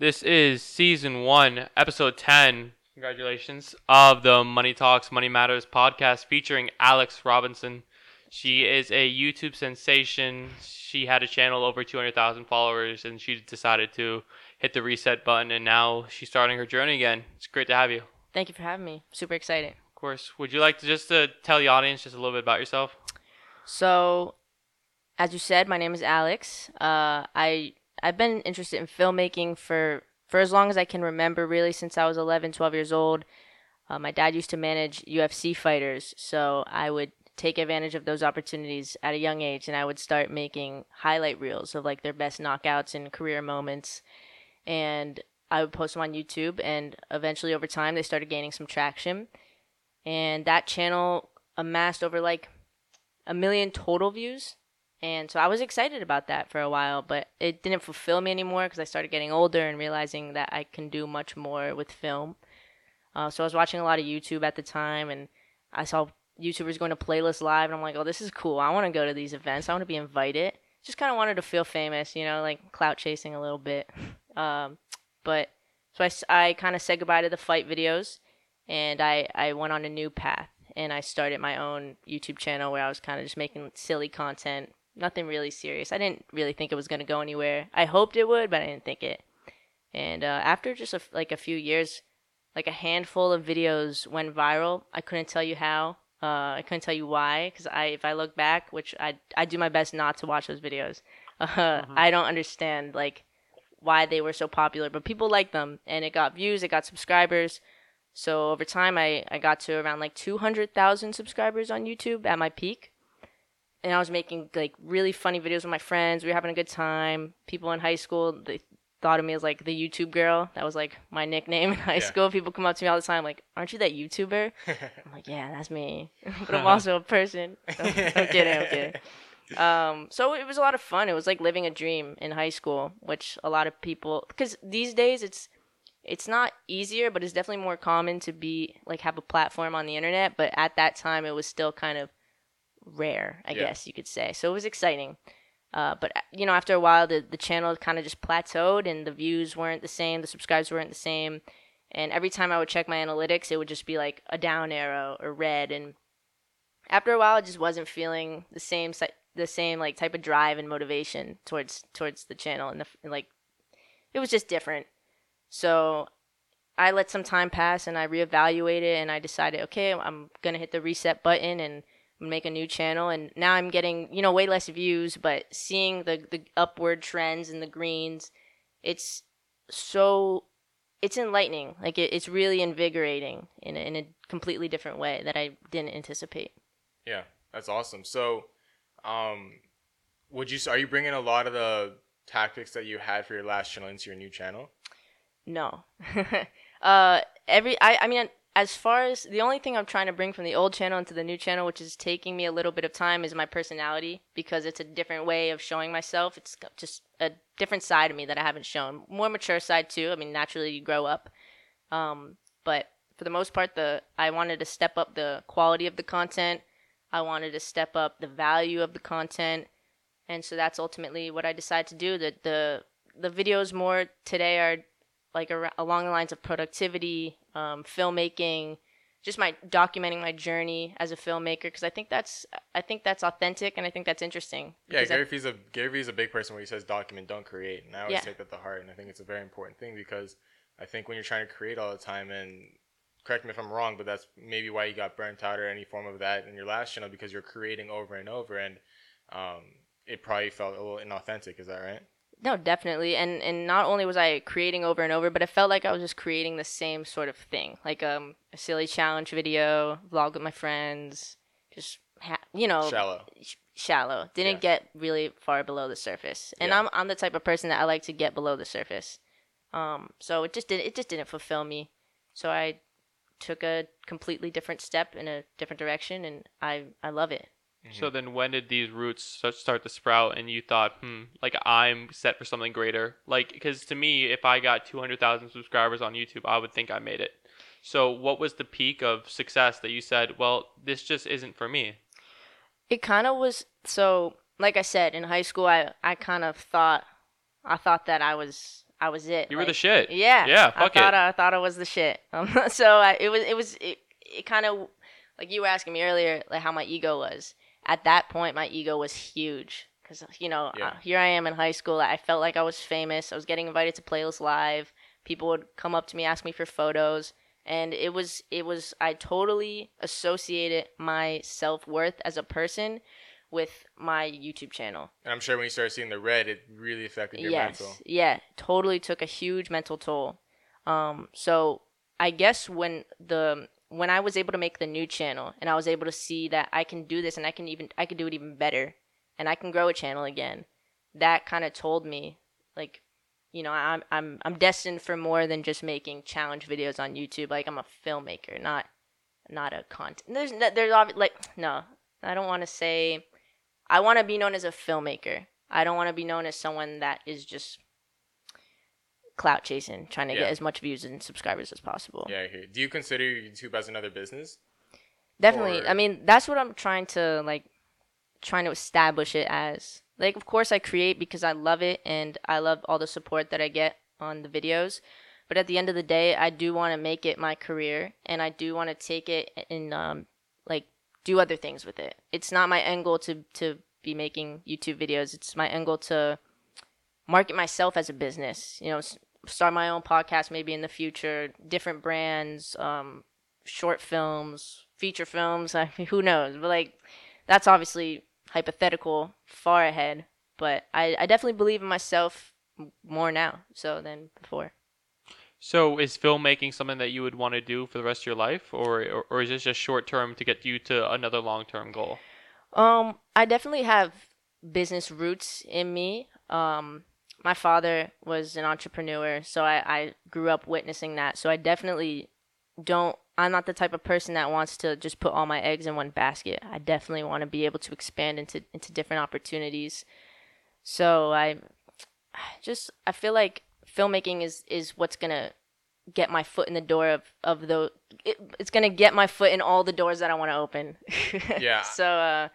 This is season one, episode 10. Congratulations. Of the Money Talks, Money Matters podcast featuring Alex Robinson. She is a YouTube sensation. She had a channel over 200,000 followers and she decided to hit the reset button and now she's starting her journey again. It's great to have you. Thank you for having me. Super excited. Of course. Would you like to just uh, tell the audience just a little bit about yourself? So, as you said, my name is Alex. Uh, I I've been interested in filmmaking for for as long as I can remember, really, since I was 11, 12 years old. Uh, my dad used to manage UFC fighters, so I would take advantage of those opportunities at a young age, and I would start making highlight reels of like their best knockouts and career moments, and I would post them on YouTube. And eventually, over time, they started gaining some traction, and that channel amassed over like a million total views and so I was excited about that for a while, but it didn't fulfill me anymore because I started getting older and realizing that I can do much more with film. Uh, so I was watching a lot of YouTube at the time, and I saw YouTubers going to Playlist Live, and I'm like, oh, this is cool. I want to go to these events. I want to be invited. Just kind of wanted to feel famous, you know, like clout chasing a little bit. Um, but so I, I kind of said goodbye to the fight videos, and I, I went on a new path. And I started my own YouTube channel where I was kind of just making silly content, nothing really serious. I didn't really think it was going to go anywhere. I hoped it would, but I didn't think it. And uh, after just a, like a few years, like a handful of videos went viral. I couldn't tell you how. Uh, I couldn't tell you why, because I, if I look back, which I, I do my best not to watch those videos. Uh, mm-hmm. I don't understand like why they were so popular, but people liked them, and it got views, it got subscribers. So over time, I, I got to around like 200,000 subscribers on YouTube at my peak and I was making like really funny videos with my friends. We were having a good time. People in high school they thought of me as like the YouTube girl. That was like my nickname in high yeah. school. People come up to me all the time like, "Aren't you that YouTuber?" I'm like, "Yeah, that's me." but I'm also a person. I'm kidding. I'm kidding. Um, so it was a lot of fun. It was like living a dream in high school, which a lot of people because these days it's it's not easier, but it's definitely more common to be like have a platform on the internet. But at that time, it was still kind of rare, I yeah. guess you could say. So it was exciting. Uh, but uh, you know, after a while, the the channel kind of just plateaued, and the views weren't the same, the subscribers weren't the same, and every time I would check my analytics, it would just be like a down arrow or red. And after a while, I just wasn't feeling the same the same like type of drive and motivation towards towards the channel, and, the, and like it was just different. So I let some time pass, and I reevaluated, and I decided, okay, I'm gonna hit the reset button and make a new channel and now i'm getting you know way less views but seeing the the upward trends and the greens it's so it's enlightening. Like it, it's really invigorating in a, in a completely different way that i didn't anticipate. Yeah that's awesome. So um would you are you bringing a lot of the tactics that you had for your last channel into your new channel? No. Uh every i i mean as far as the only thing I'm trying to bring from the old channel into the new channel, which is taking me a little bit of time, is my personality because it's a different way of showing myself. It's just a different side of me that I haven't shown. More mature side too. I mean, naturally you grow up, um, but for the most part, the I wanted to step up the quality of the content. I wanted to step up the value of the content, and so that's ultimately what I decided to do. That the the videos more today are like along the lines of productivity, um, filmmaking, just my documenting my journey as a filmmaker because I think that's I think that's authentic and I think that's interesting. Yeah, Gary Vee's a Gary Vee's a big person where he says document, don't create, and I always yeah. take that to heart, and I think it's a very important thing because I think when you're trying to create all the time and correct me if I'm wrong, but that's maybe why you got burnt out or any form of that in your last channel because you're creating over and over and um, it probably felt a little inauthentic. Is that right? No, definitely. And and not only was I creating over and over, but it felt like I was just creating the same sort of thing, like um, a silly challenge video, vlog with my friends, just ha- you know, shallow. Sh- shallow. Didn't yeah. get really far below the surface. And yeah. I'm I'm the type of person that I like to get below the surface. Um, so it just didn't it just didn't fulfill me. So I took a completely different step in a different direction, and I I love it. Mm-hmm. So then, when did these roots start to sprout, and you thought, hmm, like I'm set for something greater? Like, because to me, if I got 200,000 subscribers on YouTube, I would think I made it. So, what was the peak of success that you said, well, this just isn't for me? It kind of was. So, like I said, in high school, I I kind of thought, I thought that I was I was it. You like, were the shit. Yeah. Yeah. I thought I, I thought I was the shit. Um, so I, it was it was it, it kind of like you were asking me earlier, like how my ego was. At that point, my ego was huge because you know yeah. uh, here I am in high school. I felt like I was famous. I was getting invited to Playlist Live. People would come up to me, ask me for photos, and it was it was I totally associated my self worth as a person with my YouTube channel. And I'm sure when you started seeing the red, it really affected your yes, mental. Yeah, totally took a huge mental toll. Um, so I guess when the when I was able to make the new channel and I was able to see that I can do this and I can even I can do it even better and I can grow a channel again, that kind of told me like you know, I'm I'm I'm destined for more than just making challenge videos on YouTube. Like I'm a filmmaker, not not a content. There's there's like no, I don't want to say I want to be known as a filmmaker. I don't want to be known as someone that is just clout chasing, trying to yeah. get as much views and subscribers as possible. Yeah, I hear. Do you consider YouTube as another business? Definitely. Or... I mean, that's what I'm trying to like trying to establish it as. Like of course I create because I love it and I love all the support that I get on the videos. But at the end of the day, I do want to make it my career and I do want to take it and um like do other things with it. It's not my end goal to to be making YouTube videos. It's my end goal to market myself as a business. You know, start my own podcast maybe in the future, different brands, um, short films, feature films. I mean, who knows? But like, that's obviously hypothetical, far ahead. But I, I definitely believe in myself more now so than before. So is filmmaking something that you would want to do for the rest of your life, or or, or is this just short term to get you to another long term goal? Um, I definitely have business roots in me. Um, my father was an entrepreneur, so I, I grew up witnessing that. So I definitely don't. I'm not the type of person that wants to just put all my eggs in one basket. I definitely want to be able to expand into into different opportunities. So I just I feel like filmmaking is is what's gonna get my foot in the door of of the it, it's gonna get my foot in all the doors that I want to open. yeah. So, uh,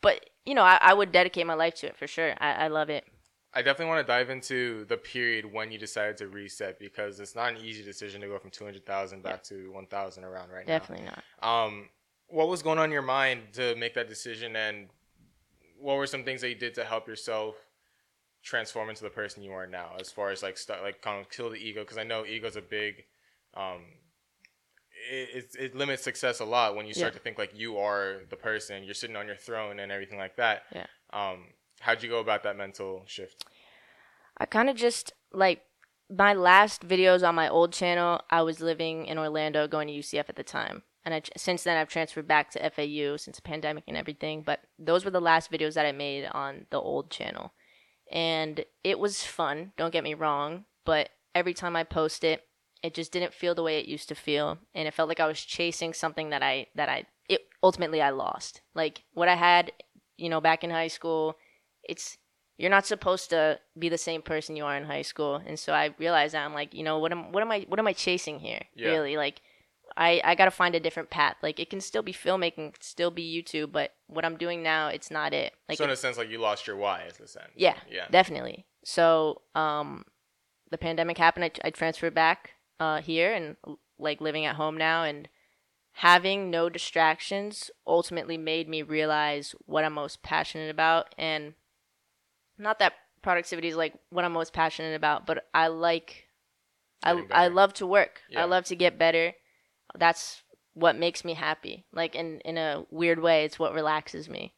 but you know, I, I would dedicate my life to it for sure. I, I love it. I definitely want to dive into the period when you decided to reset because it's not an easy decision to go from two hundred thousand back yeah. to one thousand around right definitely now. Definitely not. Um, what was going on in your mind to make that decision, and what were some things that you did to help yourself transform into the person you are now as far as like st- like kind of kill the ego because i know ego's a big um it, it, it, limits success a lot when you start yeah. to think like you are the person you're sitting on your throne and everything like that yeah um how'd you go about that mental shift i kind of just like my last videos on my old channel i was living in orlando going to ucf at the time and I, since then I've transferred back to FAU since the pandemic and everything. But those were the last videos that I made on the old channel and it was fun, don't get me wrong, but every time I post it, it just didn't feel the way it used to feel and it felt like I was chasing something that I that I it ultimately I lost. Like what I had, you know, back in high school, it's you're not supposed to be the same person you are in high school. And so I realized that I'm like, you know, what am what am I what am I chasing here? Yeah. Really? Like I, I gotta find a different path. Like it can still be filmmaking, still be YouTube, but what I'm doing now, it's not it. Like so in a sense, like you lost your why, in a sense. Yeah, yeah, definitely. So um, the pandemic happened. I, I transferred back uh, here and like living at home now, and having no distractions ultimately made me realize what I'm most passionate about, and not that productivity is like what I'm most passionate about, but I like. I, I love to work. Yeah. I love to get better that's what makes me happy. Like in in a weird way, it's what relaxes me.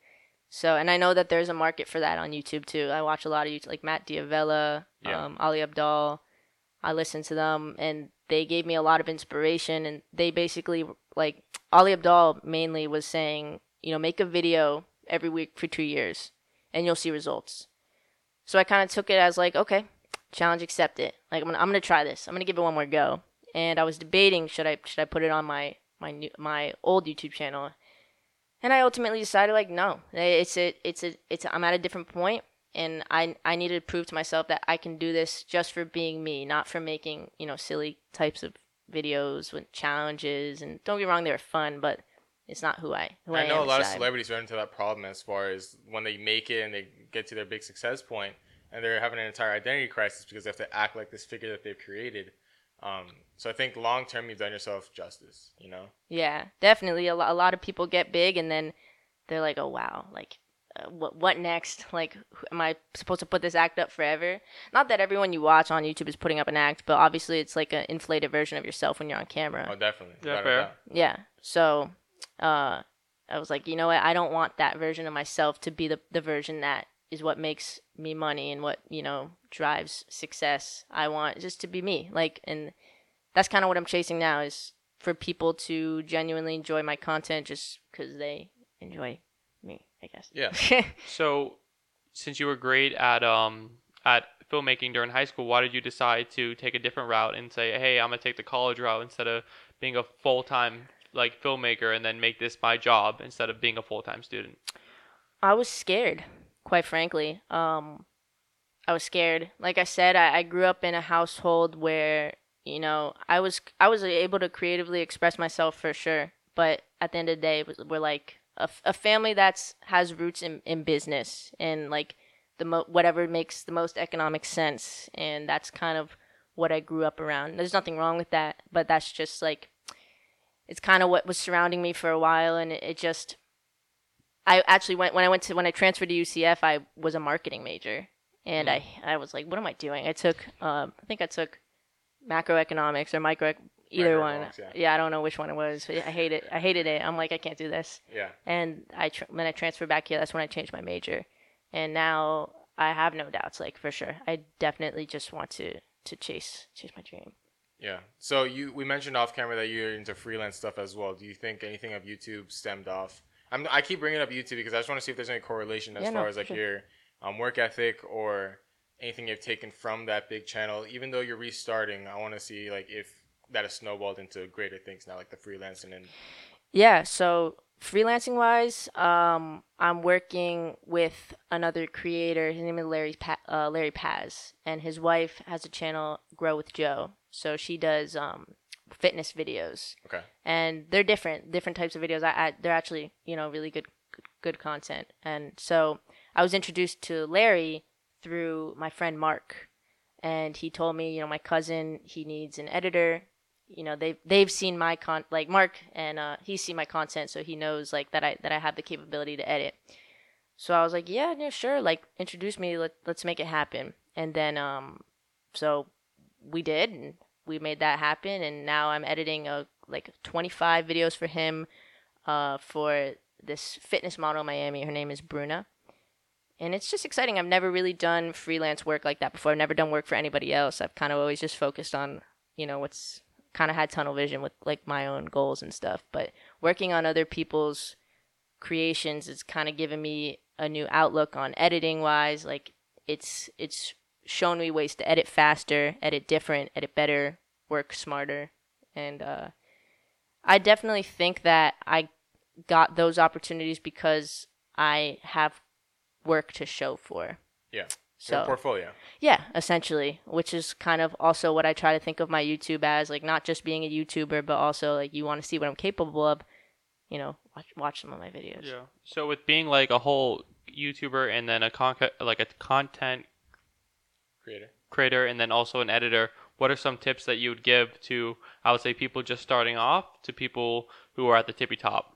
So, and I know that there's a market for that on YouTube too. I watch a lot of YouTube, like Matt D'Avella, yeah. um, Ali Abdaal. I listen to them, and they gave me a lot of inspiration. And they basically, like Ali Abdaal mainly was saying, you know, make a video every week for two years, and you'll see results. So I kind of took it as like, okay, challenge accepted. Like I'm gonna, I'm gonna try this. I'm gonna give it one more go and I was debating should I should I put it on my my new, my old YouTube channel, and I ultimately decided like no, it's a it's a it's a, I'm at a different point, and I I needed to prove to myself that I can do this just for being me, not for making you know silly types of videos with challenges. And don't get me wrong, they were fun, but it's not who I who I, I know a lot inside. of celebrities run into that problem as far as when they make it and they get to their big success point and they're having an entire identity crisis because they have to act like this figure that they've created. Um, so I think long term, you've done yourself justice. You know. Yeah, definitely. A, lo- a lot of people get big, and then they're like, "Oh wow, like uh, what what next? Like, am I supposed to put this act up forever? Not that everyone you watch on YouTube is putting up an act, but obviously it's like an inflated version of yourself when you're on camera. Oh, definitely. Yeah, fair. Yeah. So, uh, I was like, you know what? I don't want that version of myself to be the the version that is what makes me money and what you know drives success. I want just to be me. Like, and that's kind of what I'm chasing now is for people to genuinely enjoy my content just because they enjoy me. I guess. Yeah. So, since you were great at um at filmmaking during high school, why did you decide to take a different route and say, "Hey, I'm gonna take the college route instead of being a full time like filmmaker and then make this my job instead of being a full time student?" I was scared, quite frankly. Um, I was scared. Like I said, I, I grew up in a household where you know I was I was able to creatively express myself for sure. But at the end of the day, we're like a, a family that's has roots in, in business and like the mo- whatever makes the most economic sense, and that's kind of what I grew up around. There's nothing wrong with that, but that's just like it's kind of what was surrounding me for a while, and it, it just I actually went when I went to when I transferred to UCF. I was a marketing major, and I I was like, what am I doing? I took um, I think I took macroeconomics or micro either one. Microeconomics, yeah. I don't know which one it was. I hate it. I hated it. I'm like, I can't do this. Yeah. And I tr- when I transferred back here, that's when I changed my major, and now I have no doubts. Like for sure, I definitely just want to to chase chase my dream. Yeah. So you we mentioned off camera that you're into freelance stuff as well. Do you think anything of YouTube stemmed off? I'm, I keep bringing up YouTube because I just want to see if there's any correlation as Yeah, no, far as like sure. your um, work ethic or anything you've taken from that big channel. Even though you're restarting, I want to see like if that has snowballed into greater things now, like the freelancing and Yeah, so freelancing wise, um, I'm working with another creator. His name is Larry pa- uh, Larry Paz, and his wife has a channel, Grow with Jo. So she does um, fitness videos, okay. and they're different, different types of videos. I, I they're actually you know really good, good, good content. And so I was introduced to Larry through my friend Mark, and he told me, you know, my cousin he needs an editor you know they've they've seen my con like Mark and uh, he's seen my content, so he knows like that I that I have the capability to edit. So I was like, yeah, yeah, sure. Like introduce me. Let let's make it happen. And then um, so we did, and we made that happen. And now I'm editing a like 25 videos for him, uh, for this fitness model in Miami. Her name is Bruna. And it's just exciting. I've never really done freelance work like that before. I've never done work for anybody else. I've kind of always just focused on, you know, what's kind of had tunnel vision with like my own goals and stuff. But working on other people's creations is kind of given me a new outlook on editing wise. Like it's it's shown me ways to edit faster, edit different, edit better, work smarter, and uh, I definitely think that I got those opportunities because I have work to show for. Yeah. So Your portfolio. yeah, essentially, which is kind of also what I try to think of my YouTube as, like not just being a YouTuber, but also like you want to see what I'm capable of. You know, watch watch some of my videos. Yeah. So with being like a whole YouTuber and then a con- like a content Creator. creator and then also an editor, what are some tips that you would give to I would say people just starting off to people who are at the tippy top?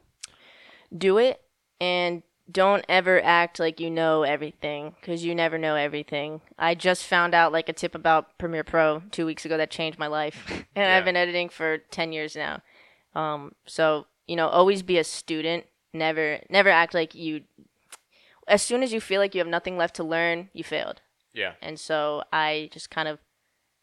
Do it and don't ever act like you know everything because you never know everything. I just found out like a tip about Premiere Pro two weeks ago that changed my life, and Yeah. I've been editing for ten years now. Um, so you know, always be a student. Never, never act like you. As soon as you feel like you have nothing left to learn, you failed. Yeah. And so I just kind of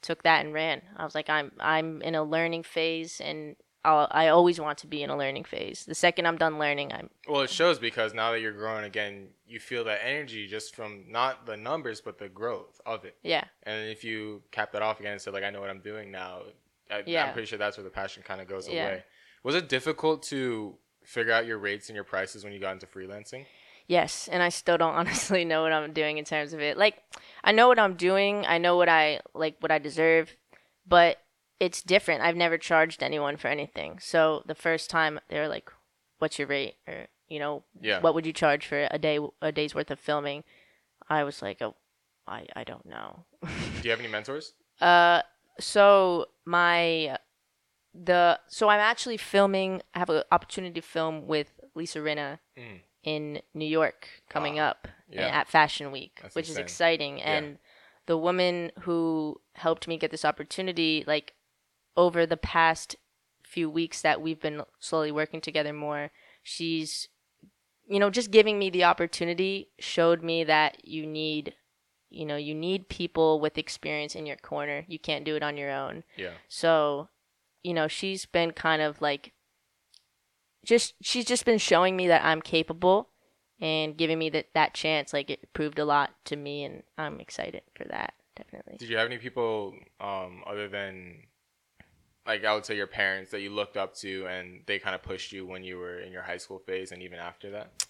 took that and ran. I was like, I'm I'm in a learning phase, and I'll, I always want to be in a learning phase. The second I'm done learning, I'm Well, it shows because now that you're growing again, you feel that energy just from not the numbers but the growth of it. yeah. And if you cap that off again and say like, I know what I'm doing now, I, Yeah. I'm pretty sure that's where the passion kind of goes Yeah. away. Was it difficult to figure out your rates and your prices when you got into freelancing? Yes, and I still don't honestly know what I'm doing in terms of it. Like I know what I'm doing, I know what I like what I deserve, but it's different. I've never charged anyone for anything. So the first time they were like, "What's your rate?" or you know, Yeah. "What would you charge for a day a day's worth of filming?" I was like, "Oh, I I don't know. Do you have any mentors? Uh, so my the so I'm actually filming. I have an opportunity to film with Lisa Rinna Mm. In New York coming Ah, up yeah. at Fashion Week, That's which is exciting. And the woman who helped me get this opportunity, like over the past few weeks that we've been slowly working together more, she's, you know, just giving me the opportunity showed me that you need, you know, you need people with experience in your corner. You can't do it on your own. Yeah. So, you know, she's been kind of like just she's just been showing me that I'm capable and giving me that that chance. Like it proved a lot to me and I'm excited for that, definitely. Did you have any people um, other than like I would say your parents that you looked up to and they kind of pushed you when you were in your high school phase and even after that?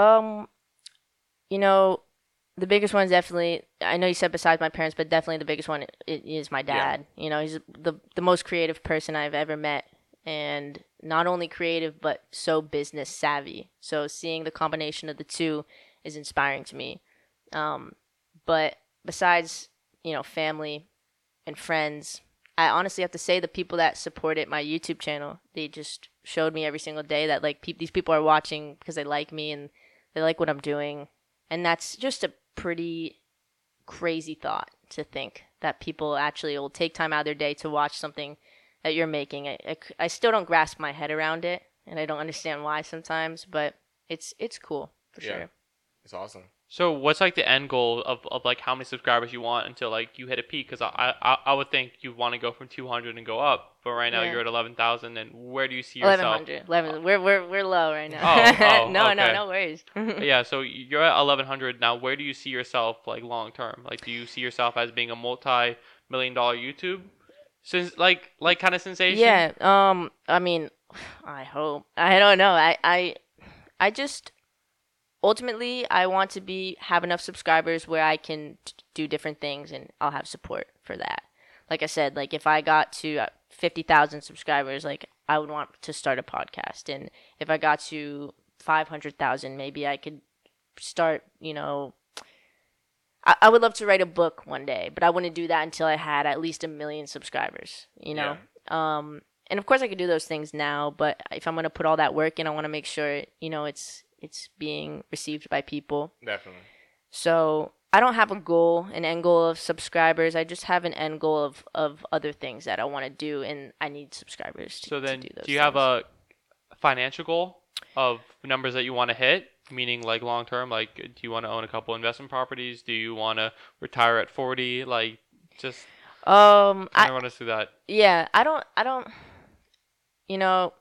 Um you know, the biggest one is definitely I know you said besides my parents, but definitely the biggest one is my dad. Yeah. dad. You know, he's the the most creative person I've ever met and not only creative but so business savvy. So seeing the combination of the two is inspiring to me. Um but besides, you know, family and friends, I honestly have to say the people that supported my YouTube channel, they just showed me every single day that like peop these people are watching because they like me and they like what I'm doing. And that's just a pretty crazy thought to think that people actually will take time out of their day to watch something that you're making. I, I, I still don't grasp my head around it and I don't understand why sometimes, but it's it's cool for Yeah. sure. It's awesome. So what's like the end goal of, of like how many subscribers you want until like you hit a peak? Because I, I I would think you want to go from 200 and go up, but right now Yeah. you're at 11,000. And where do you see yourself? 1100. 11 we're, we're, we're low right now. Oh, oh, no, no, no worries. yeah, so you're at 1100 now. Where do you see yourself like long term? Like, do you see yourself as being a multi-million dollar YouTube, since like like kind of sensation? Yeah. Um. I mean, I hope. I don't know. I. I. I just. Ultimately, I want to be have enough subscribers where I can t- do different things, and I'll have support for that. Like I said, like if I got to uh, fifty thousand subscribers, like I would want to start a podcast, and if I got to five hundred thousand, maybe I could start. You know, I, I would love to write a book one day, but I wouldn't do that until I had at least a million subscribers. You know, um, and of course I could do those things now, but if I'm gonna put all that work in, I want to make sure you know it's it's being received by people. Definitely. So I don't have a goal, an end goal of subscribers. I just have an end goal of of other things that I want to do, and I need subscribers. To, So to then, do, do, those you have a financial goal of numbers that you want to hit? Meaning, like long term, like do you want to own a couple investment properties? Do you want to retire at 40? Like, just um I run us through that. yeah I don't I don't you know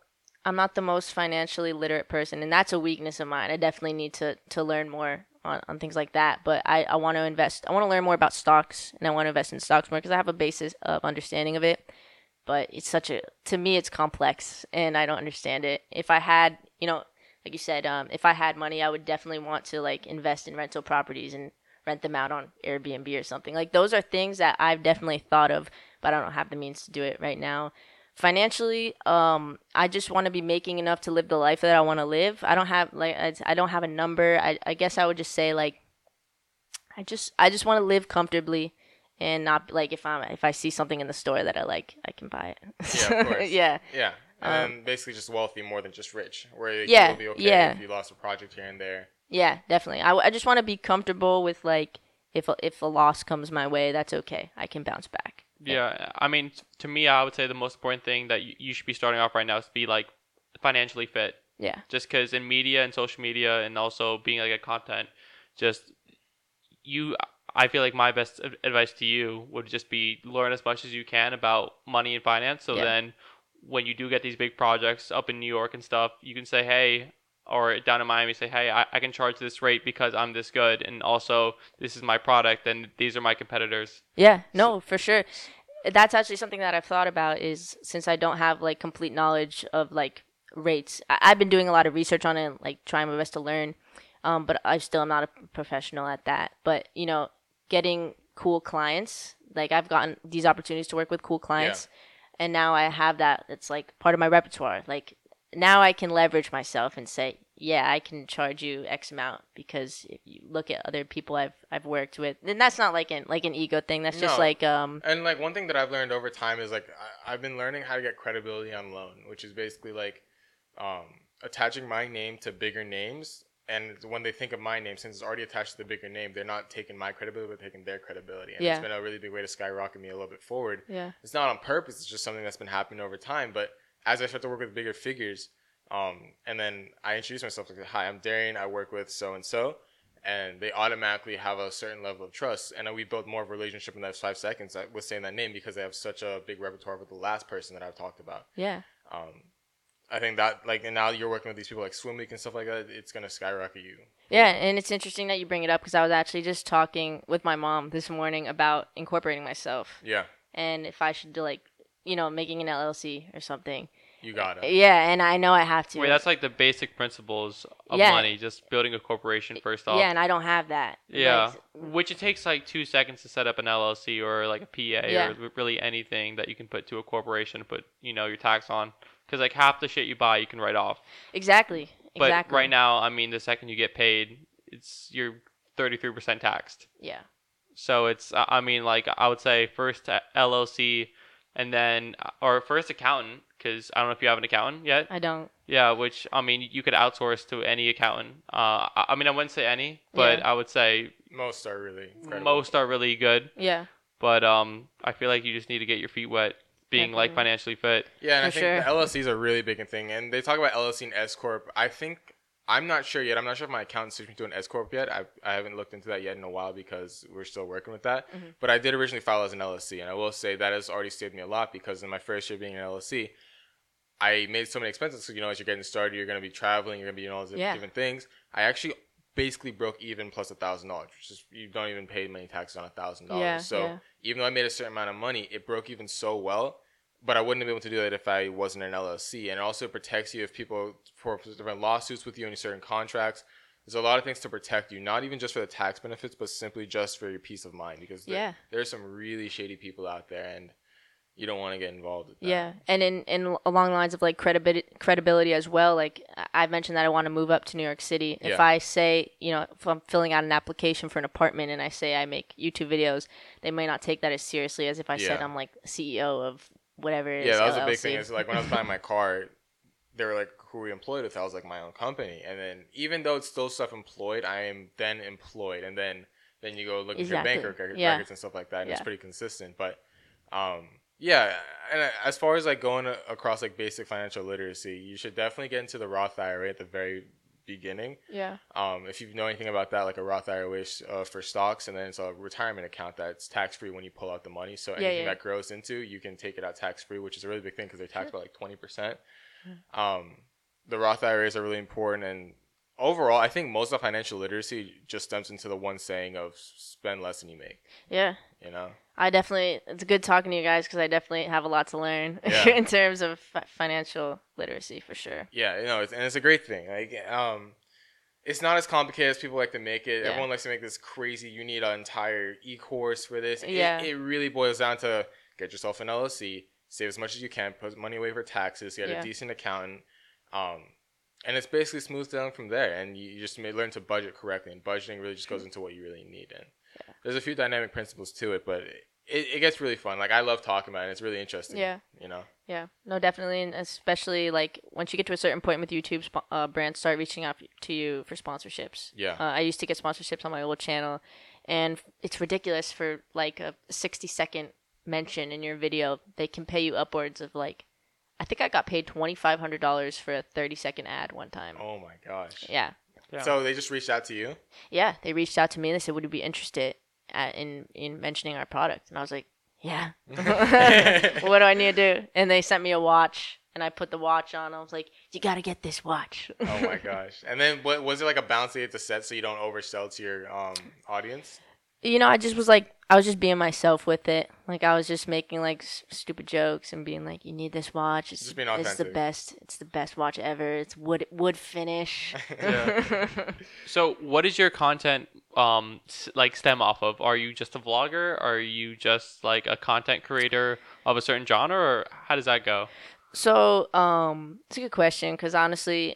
I'm not the most financially literate person, and that's a weakness of mine. I definitely need to to learn more on, on things like that. But I, I want to invest. I want to learn more about stocks, and I want to invest in stocks more because I have a basis of understanding of it. But it's such a to me it's complex, and I don't understand it. If I had, you know, like you said, um, if I had money, I would definitely want to like invest in rental properties and rent them out on Airbnb or something. Like those are things that I've definitely thought of, but I don't have the means to do it right now. Financially um i just want to be making enough to live the life that i want to live. I don't have like I, don't have a number. I, I guess i would just say like i just i just want to live comfortably and not like if i'm if i see something in the store that i like i can buy it. Yeah, of course. yeah Yeah. And basically just wealthy more than just rich. Where Um, Yeah, you'll be okay yeah. if you lost a project here and there. yeah definitely i, w- I just want to be comfortable with like if a, if a loss comes my way that's okay i can bounce back Yeah, I mean, t- to me, I would say the most important thing that you, you should be starting off right now is to be like financially fit. yeah Just because in media and social media, and also being like a content, just you, I feel like my best advice to you would just be learn as much as you can about money and finance. So Yeah. then, when you do get these big projects up in New York and stuff, you can say, hey. Or down in Miami, say, hey, I, I can charge this rate because I'm this good, and also this is my product, and these are my competitors. Yeah, no, for sure. That's actually something that I've thought about is since I don't have like complete knowledge of like rates. I- I've been doing a lot of research on it, like trying my best to learn. Um, but I still am not a professional at that. But you know, getting cool clients, like I've gotten these opportunities to work with cool clients, and now I have that. It's like part of my repertoire. Like now I can leverage myself and say, yeah, I can charge you X amount because if you look at other people I've I've worked with, and that's not like an like an ego thing. That's just No. like um And like one thing that I've learned over time is like I, I've been learning how to get credibility on loan, which is basically like um, attaching my name to bigger names. And when they think of my name, since it's already attached to the bigger name, they're not taking my credibility, but taking their credibility. And Yeah. it's been a really big way to skyrocket me a little bit forward. yeah It's not on purpose. It's just something that's been happening over time. But as I start to work with bigger figures, um, and then I introduce myself like, "Hi, I'm Darian. I work with so and so," and they automatically have a certain level of trust. And then we built more of a relationship in those five seconds uh, with saying that name because they have such a big repertoire with the last person that I've talked about. yeah Um, I think that like, and now you're working with these people like Swim Week and stuff like that. It's gonna skyrocket you. yeah, and it's interesting that you bring it up because I was actually just talking with my mom this morning about incorporating myself Yeah, and if I should do like you know making an LLC or something. you got it. Yeah, and I know I have to. Wait, that's like the basic principles of Yeah. money. Just building a corporation first off. yeah, and I don't have that. Yeah, Like, which it takes like two seconds to set up an LLC or like a PA Yeah. or really anything that you can put to a corporation to put you know your tax on. Because like half the shit you buy you can write off. exactly. But exactly. right now, I mean, the second you get paid, it's you're 33% taxed. Yeah. So it's I I mean like I would say first LLC and then uh, or first accountant because I don't know if you have an accountant yet. I don't. Yeah, which I mean you could outsource to any accountant. Uh, I I mean I wouldn't say any, but Yeah. I would say Most are really incredible. most are really good. Yeah. But um, I feel like you just need to get your feet wet, being like financially fit. Yeah, and I think sure. the LLC is a really big thing, and they talk about LLC and S corp. I think I'm not sure yet. I'm not sure if my accountant switched me to an S corp yet. I I haven't looked into that yet in a while because we're still working with that. Mhm. But I did originally file as an LLC, and I will say that has already saved me a lot because in my first year being an LLC, I made so many expenses. So you know, as you're getting started, you're gonna be traveling, you're gonna be doing all these Yeah. different things. I actually basically broke even plus a thousand dollars, which is you don't even pay many taxes on a thousand Yeah, dollars. So yeah. Even though I made a certain amount of money, it broke even so well. But I wouldn't have been able to do that if I wasn't an LLC. And it also protects you if people for different lawsuits with you and certain contracts. There's a lot of things to protect you, not even just for the tax benefits, but simply just for your peace of mind. Because yeah. there- there's some really shady people out there, and you don't want to get involved with that. Yeah, and in, in along the lines of like credibility credibility as well. Like I- I've mentioned that I want to move up to New York City. If Yeah. I say, you know, if I'm filling out an application for an apartment and I say I make YouTube videos, they may not take that as seriously as if I said I'm like CEO of whatever. It is, Yeah, that was a big thing. Is like when I was buying my car, they were like, "Who are you employed with?" I was like, "My own company." And then even though it's still self-employed, I am then employed, and then then you go look at your bank Exactly. record, Yeah. records and stuff like that, and it's pretty consistent. But um, yeah, and as far as like going across like basic financial literacy, you should definitely get into the Roth IRA at the very beginning. yeah, Um, if you know anything about that, like a Roth IRA is, uh, for stocks, and then it's a retirement account that's tax free when you pull out the money. So anything yeah. that grows into, you can take it out tax free, which is a really big thing because they're taxed by like twenty percent. Um, the Roth IRAs are really important, and overall, I think most of financial literacy just stems into the one saying of spend less than you make. yeah. You know, I definitely. It's good talking to you guys because I definitely have a lot to learn Yeah. in terms of fi- financial literacy for sure. yeah, you know, it's, and it's a great thing. Like, um, it's not as complicated as people like to make it. Yeah. Everyone likes to make this crazy. You need an entire e-course for this. It- Yeah. It, really boils down to get yourself an LLC, save as much as you can, put money away for taxes, get Yeah. a decent accountant, um, and it's basically smooth down from there. And you, you just may learn to budget correctly. And budgeting really just goes into what you really need. And there's a few dynamic principles to it, but it, it gets really fun. Like I love talking about it. It's really interesting. Yeah. You know. Yeah, no, definitely, and especially like once you get to a certain point with YouTube, uh, brands start reaching out to you for sponsorships. Yeah. Uh, I used to get sponsorships on my old channel, and it's ridiculous for like a sixty second mention in your video. They can pay you upwards of like, I think I got paid twenty five hundred dollars for a thirty second ad one time. Oh my gosh. Yeah, Yeah. So they just reached out to you. yeah. They reached out to me and they said, "Would you be interested at, in in mentioning our product?" And I was like, "Yeah." what do I need to do? And they sent me a watch, and I put the watch on. I was like, you gotta get this watch. Oh my gosh! And then what was it like a balance you had to set so you don't oversell to your um audience? You know, I just was like, I was just being myself with it. Like I was just making like s- stupid jokes and being like, you need this watch. It's, Just being it's the authentic. best. It's the best watch ever. It's wood wood finish. Yeah. So, what is your content um s- like stem off of? Are you just a vlogger? Are you just like a content creator of a certain genre, or how does that go? So, um, it's a good question because honestly,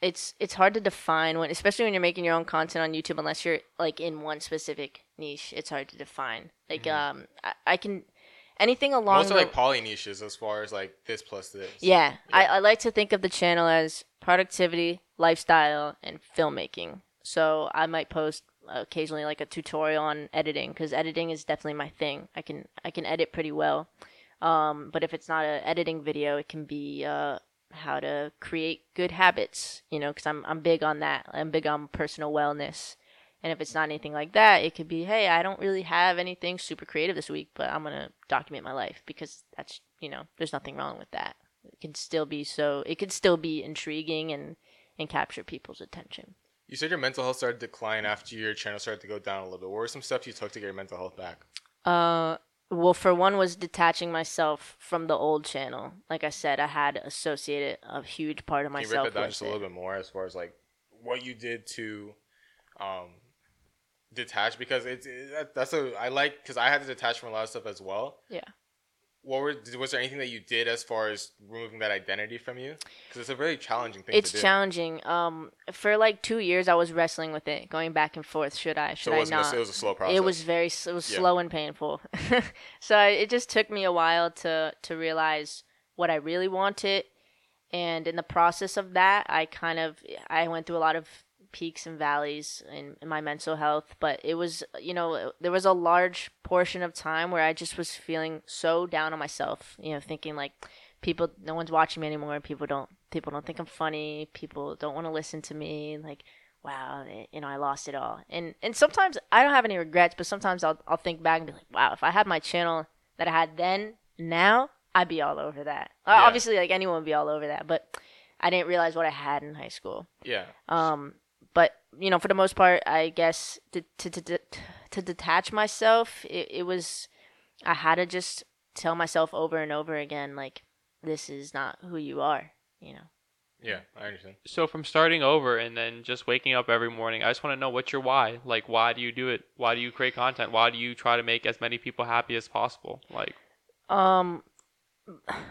it's it's hard to define when especially when you're making your own content on YouTube unless you're like in one specific niche. It's hard to define. Like mm-hmm. um I, I, can anything along most the, like poly niches as far as like this plus this. Yeah, yeah. I, I like to think of the channel as productivity, lifestyle, and filmmaking. So I might post occasionally like a tutorial on editing because editing is definitely my thing. I can I can edit pretty well. Um, but if it's not an editing video, it can be uh, how to create good habits. You know, because I'm I'm big on that. I'm big on personal wellness. And if it's not anything like that, it could be, hey, I don't really have anything super creative this week, but I'm gonna document my life because that's you know, there's nothing wrong with that. It can still be so. It could still be intriguing and and capture people's attention. You said your mental health started to decline after your channel started to go down a little bit. What were some steps you took to get your mental health back? Uh, well, for one was detaching myself from the old channel. Like I said, I had associated a huge part of myself. Can you break that down just a little bit more as far as like what you did to um, detach? Because it's it, that's a I like because I had to detach from a lot of stuff as well. Yeah what were was there anything that you did as far as removing that identity from you? Because it's a very challenging thing it's challenging. Um for like two years i was wrestling with it going back and forth should i should so i not a, it was a slow process it was very it was yeah. slow and painful. So I, it just took me a while to to realize what i really wanted and in the process of that i kind of i went through a lot of peaks and valleys in, in, my mental health, but it was, you know, there was a large portion of time where I just was feeling so down on myself, you know, thinking like people, no one's watching me anymore. People don't, people don't think I'm funny. People don't want to listen to me. Like, wow, eh, you know, I lost it all. And, and sometimes I don't have any regrets, but sometimes I'll, I'll think back and be like, wow, if I had my channel that I had then, now, I'd be all over that. Yeah. Obviously, like anyone would be all over that, but I didn't realize what I had in high school. Yeah. Um, you know, for the most part, I guess to to to, to detach myself, it, it was I had to just tell myself over and over again, like this is not who you are. You know. Yeah, I understand. So from starting over and then just waking up every morning, I just want to know what's your why? Like, why do you do it? Why do you create content? Why do you try to make as many people happy as possible? Like, um,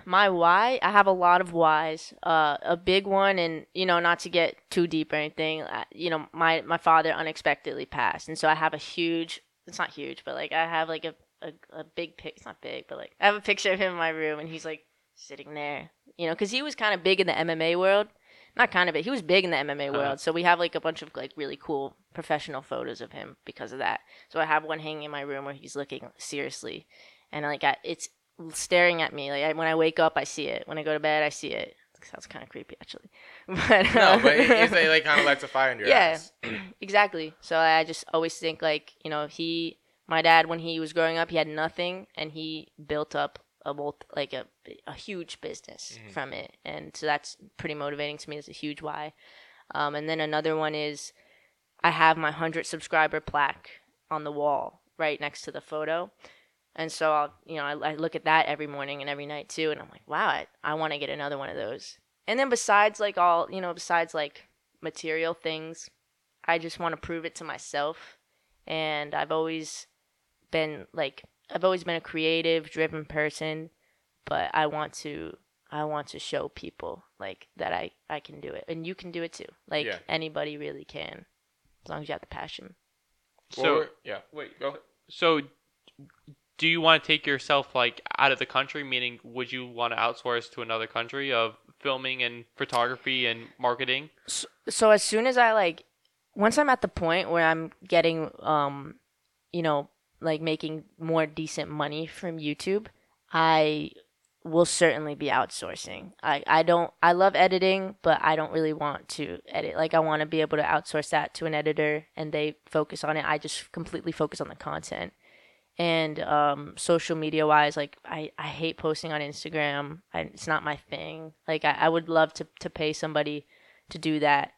my why i have a lot of whys. Uh, a big one and you know not to get too deep or anything you know my my father unexpectedly passed and so i have a huge it's not huge but like i have like a a, a big pic it's not big but like i have a picture of him in my room and he's like sitting there you know because he was kind of big in the mma world. Not kind of it he was big in the mma uh-huh. world so we have like a bunch of like really cool professional photos of him because of that. So i have one hanging in my room where he's looking seriously and like I, it's staring at me. Like I, when I wake up, I see it. When I go to bed, I see it. it sounds kind of creepy, actually. But no, but it's like, like kind of lights a fire in your yeah, exactly. So I just always think like you know he, my dad, when he was growing up, he had nothing, and he built up a multi, like a a huge business mm-hmm. from it, and so that's pretty motivating to me. It's a huge why. Um, and then another one is, I have my hundred subscriber plaque on the wall right next to the photo. And so I'll, you know, I, I look at that every morning and every night too, and I'm like, wow, I, I want to get another one of those. And then besides like all, you know, besides like material things, I just want to prove it to myself. And I've always been like, I've always been a creative, driven person, but I want to, I want to show people like that I, I can do it, and you can do it too. Like yeah. anybody really can, as long as you have the passion. So well, yeah, wait, go. So do you want to take yourself like out of the country? Meaning would you want to outsource to another country of filming and photography and marketing? So, so as soon as i like once i'm at the point where i'm getting um you know like making more decent money from youtube i will certainly be outsourcing. I i don't i love editing but i don't really want to edit. Like i want to be able to outsource that to an editor and they focus on it. I just completely focus on the content and um, social media wise like I, I hate posting on instagram. I, it's not my thing. Like I, I would love to, to pay somebody to do that.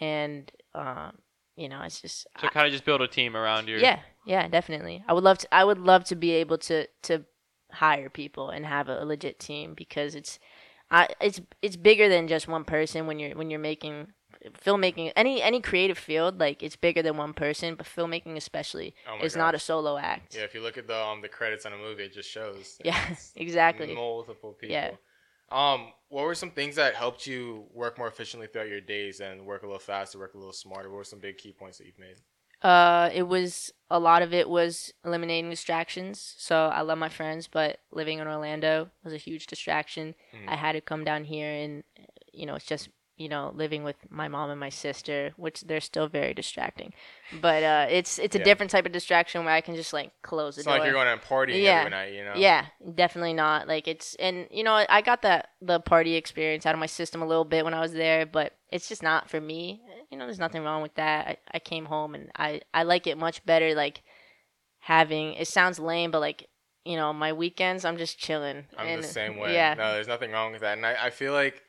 And um, you know it's just so kind of just build a team around you. Yeah yeah definitely. I would love to i would love to be able to to hire people and have a, a legit team because it's I, it's it's bigger than just one person when you're when you're making filmmaking any any creative field like it's bigger than one person but filmmaking especially oh is not a solo act yeah if you look at the um the credits on a movie it just shows yeah exactly multiple people yeah Um, what were some things that helped you work more efficiently throughout your days and work a little faster, work a little smarter? What were some big key points that you've made? Uh, it was a lot of it was eliminating distractions. So I love my friends, but living in Orlando was a huge distraction. Mm. I had to come down here, and you know, it's just you know, living with my mom and my sister, which they're still very distracting. But uh, it's it's a yeah. different type of distraction where I can just like close the it's door. Like you're going to a party yeah. every night, you know. Yeah, definitely not. Like it's and you know I got that the party experience out of my system a little bit when I was there, but it's just not for me. You know, there's nothing wrong with that. I, I came home and I I like it much better like having. It sounds lame, but like you know my weekends I'm just chilling. I'm and, the same way. Yeah. No, there's nothing wrong with that, and I I feel like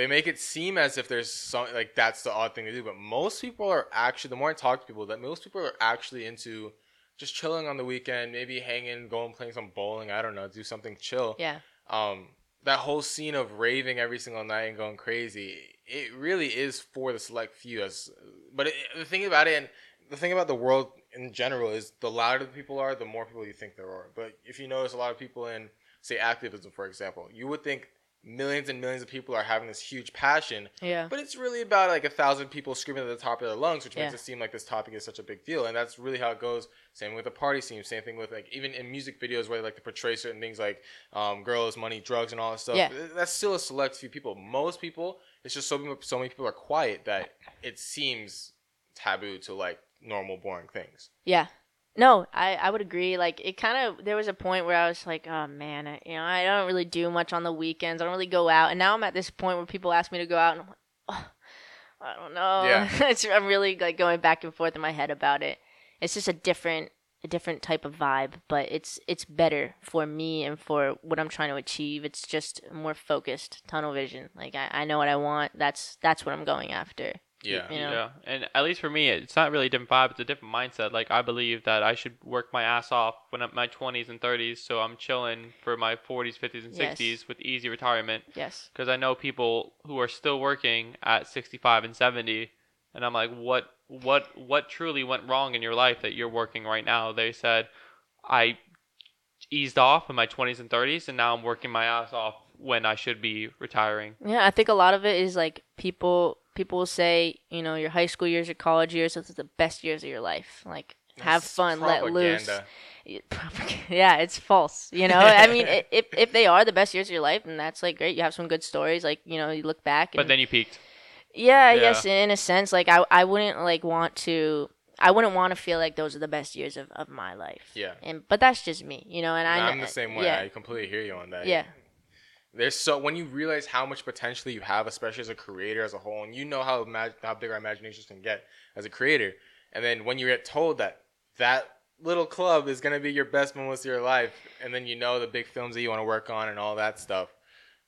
they make it seem as if there's some like that's the odd thing to do, but most people are actually the more I talk to people, that most people are actually into just chilling on the weekend, maybe hanging, going playing some bowling. I don't know, do something chill. Yeah. Um, that whole scene of raving every single night and going crazy, it really is for the select few. As but it, the thing about it, and the thing about the world in general is the louder the people are, the more people you think there are. But if you notice a lot of people in say activism, for example, you would think millions and millions of people are having this huge passion. Yeah. But it's really about like a thousand people screaming at the top of their lungs, which yeah. makes it seem like this topic is such a big deal. And that's really how it goes. Same with the party scene. Same thing with like even in music videos where they like to portray certain things like um, girls, money, drugs, and all that stuff. Yeah. That's still a select few people. Most people, it's just so so many people are quiet that it seems taboo to like normal, boring things. Yeah. No, I, I would agree. Like it kind of there was a point where I was like, oh man, I, you know, I don't really do much on the weekends. I don't really go out, and now I'm at this point where people ask me to go out, and I'm like, oh, I don't know. Yeah. it's, I'm really like going back and forth in my head about it. It's just a different a different type of vibe, but it's it's better for me and for what I'm trying to achieve. It's just more focused, tunnel vision. Like I, I know what I want. That's that's what I'm going after. Yeah. You know? Yeah. And at least for me, it's not really a different vibe. It's a different mindset. Like, I believe that I should work my ass off when I'm my 20s and 30s. So I'm chilling for my 40s, 50s, and 60s yes. with easy retirement. Yes. Because I know people who are still working at 65 and 70. And I'm like, what, what, what truly went wrong in your life that you're working right now? They said, I eased off in my 20s and 30s, and now I'm working my ass off when I should be retiring. Yeah, I think a lot of it is like people people will say, you know, your high school years, your college years, those are the best years of your life. Like, That's have fun, propaganda. let loose. Yeah, it's false. You know, I mean, if if they are the best years of your life, then that's like great. You have some good stories. Like, you know, you look back. but then you peaked. Yeah, yeah, yes, in a sense. Like, I I wouldn't like want to. I wouldn't want to feel like those are the best years of, of my life. Yeah. And but that's just me, you know. And no, I, I'm the same way. Yeah. I completely hear you on that. Yeah there's so when you realize how much potential you have, especially as a creator as a whole, and you know how imag- how big our imaginations can get as a creator, and then when you get told that that little club is gonna be your best moments of your life, and then you know the big films that you want to work on and all that stuff,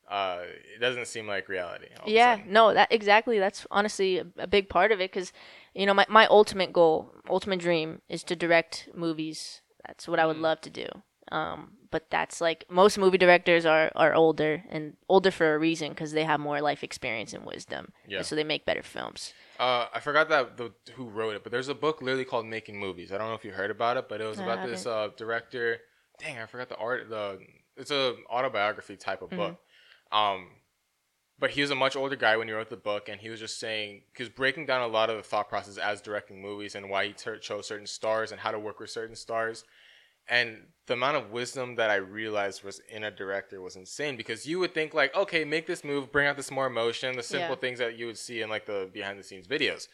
uh, it doesn't seem like reality. Yeah, no, that exactly. That's honestly a, a big part of it because, you know, my my ultimate goal, ultimate dream is to direct movies. That's what I would mm. love to do. Um, but that's like most movie directors are are older and older for a reason because they have more life experience and wisdom. Yeah. And so they make better films. Uh, I forgot that the who wrote it, but there's a book literally called Making Movies. I don't know if you heard about it, but it was I about haven't. this uh, director. Dang, I forgot the art. The it's a autobiography type of mm-hmm. book. Um, but he was a much older guy when he wrote the book, and he was just saying he was breaking down a lot of the thought process as directing movies and why he ter- chose certain stars and how to work with certain stars and the amount of wisdom that I realized was in a director was insane because you would think like, okay, make this move, bring out this more emotion, the simple yeah. things that you would see in like the behind the scenes videos.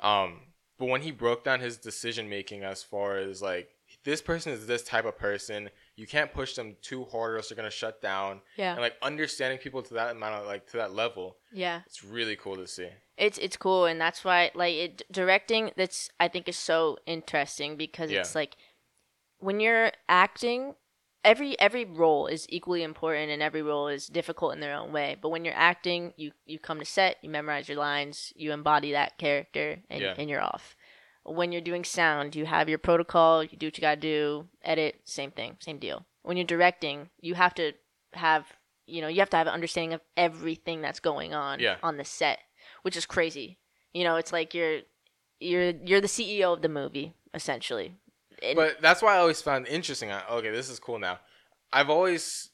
Um, but when he broke down his decision making as far as like this person is this type of person, you can't push them too hard or else they're gonna shut down. Yeah. And like understanding people to that amount of like to that level. Yeah. It's really cool to see. It's it's cool and that's why like it, directing that's I think is so interesting because yeah. it's like when you're acting every every role is equally important and every role is difficult in their own way. But when you're acting you you come to set you memorize your lines you embody that character and, yeah. and you're off. When you're doing sound you have your protocol you do what you got to do edit same thing same deal. When you're directing you have to have you know you have to have an understanding of everything that's going on yeah. on the set which is crazy. You know it's like you're you're you're the ceo of the movie essentially but that's why I always found interesting. Okay, this is cool now. I've always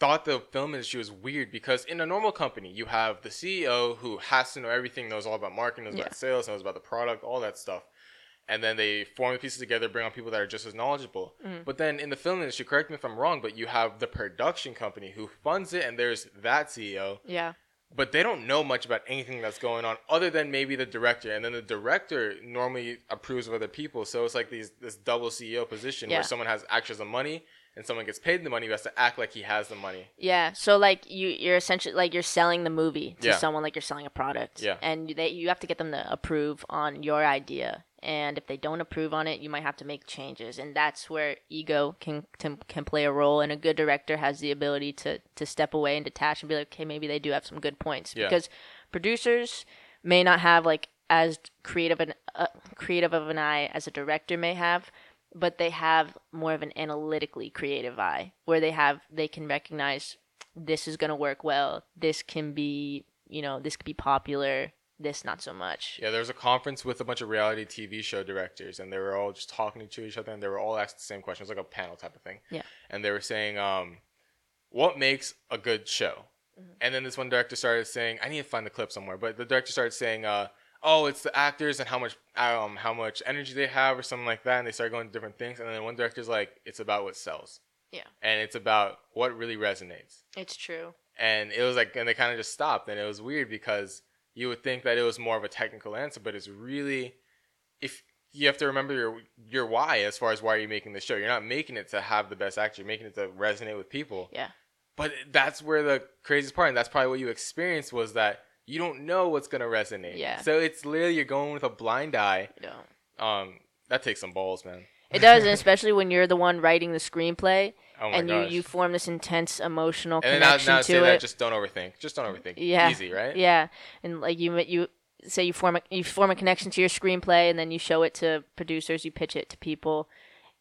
thought the film industry was weird because in a normal company, you have the CEO who has to know everything, knows all about marketing, knows Yeah. about sales, knows about the product, all that stuff. And then they form the pieces together, bring on people that are just as knowledgeable. Mm-hmm. But then in the film industry, correct me if I'm wrong, but you have the production company who funds it, and there's that CEO Yeah. But they don't know much about anything that's going on other than maybe the director and then the director normally approves of other people so it's like these this double ceo position Yeah. where someone has actually the money and someone gets paid the money who has to act like he has the money Yeah. So like you you're essentially like you're selling the movie to Yeah. someone like you're selling a product. Yeah. And they you have to get them to approve on your idea. And if they don't approve on it, you might have to make changes. And that's where ego can can, can play a role. And a good director has the ability to to step away and detach and be like, okay, maybe they do have some good points. Yeah. Because producers may not have like as creative an uh, creative of an eye as a director may have but they have more of an analytically creative eye where they have they can recognize this is going to work well this can be you know this could be popular this not so much. Yeah there was a conference with a bunch of reality tv show directors and they were all just talking to each other and they were all asked the same questions, like a panel type of thing. Yeah. and they were saying um what makes a good show? And then this one director started saying i need to find the clip somewhere but the director started saying uh oh it's the actors and how much um how much energy they have or something like that and they started going to different things and then one director's like it's about what sells. Yeah. and it's about what really resonates. It's true. And it was like and they kind of just stopped and it was weird because you would think that it was more of a technical answer but it's really if you have to remember your your why as far as why are you're making the show. You're not making it to have the best actor. You're making it to resonate with people. Yeah. But that's where the craziest part and that's probably what you experienced was that you don't know what's going to resonate. Yeah. so it's literally you're going with a blind eye. Know um that takes some balls man it does and especially when you're the one writing the screenplay oh my and gosh you you form this intense emotional and then now, connection now to say it. that just don't overthink. Just don't overthink. Yeah. easy right? Yeah, and like you you say you form a you form a connection to your screenplay, and then you show it to producers, you pitch it to people,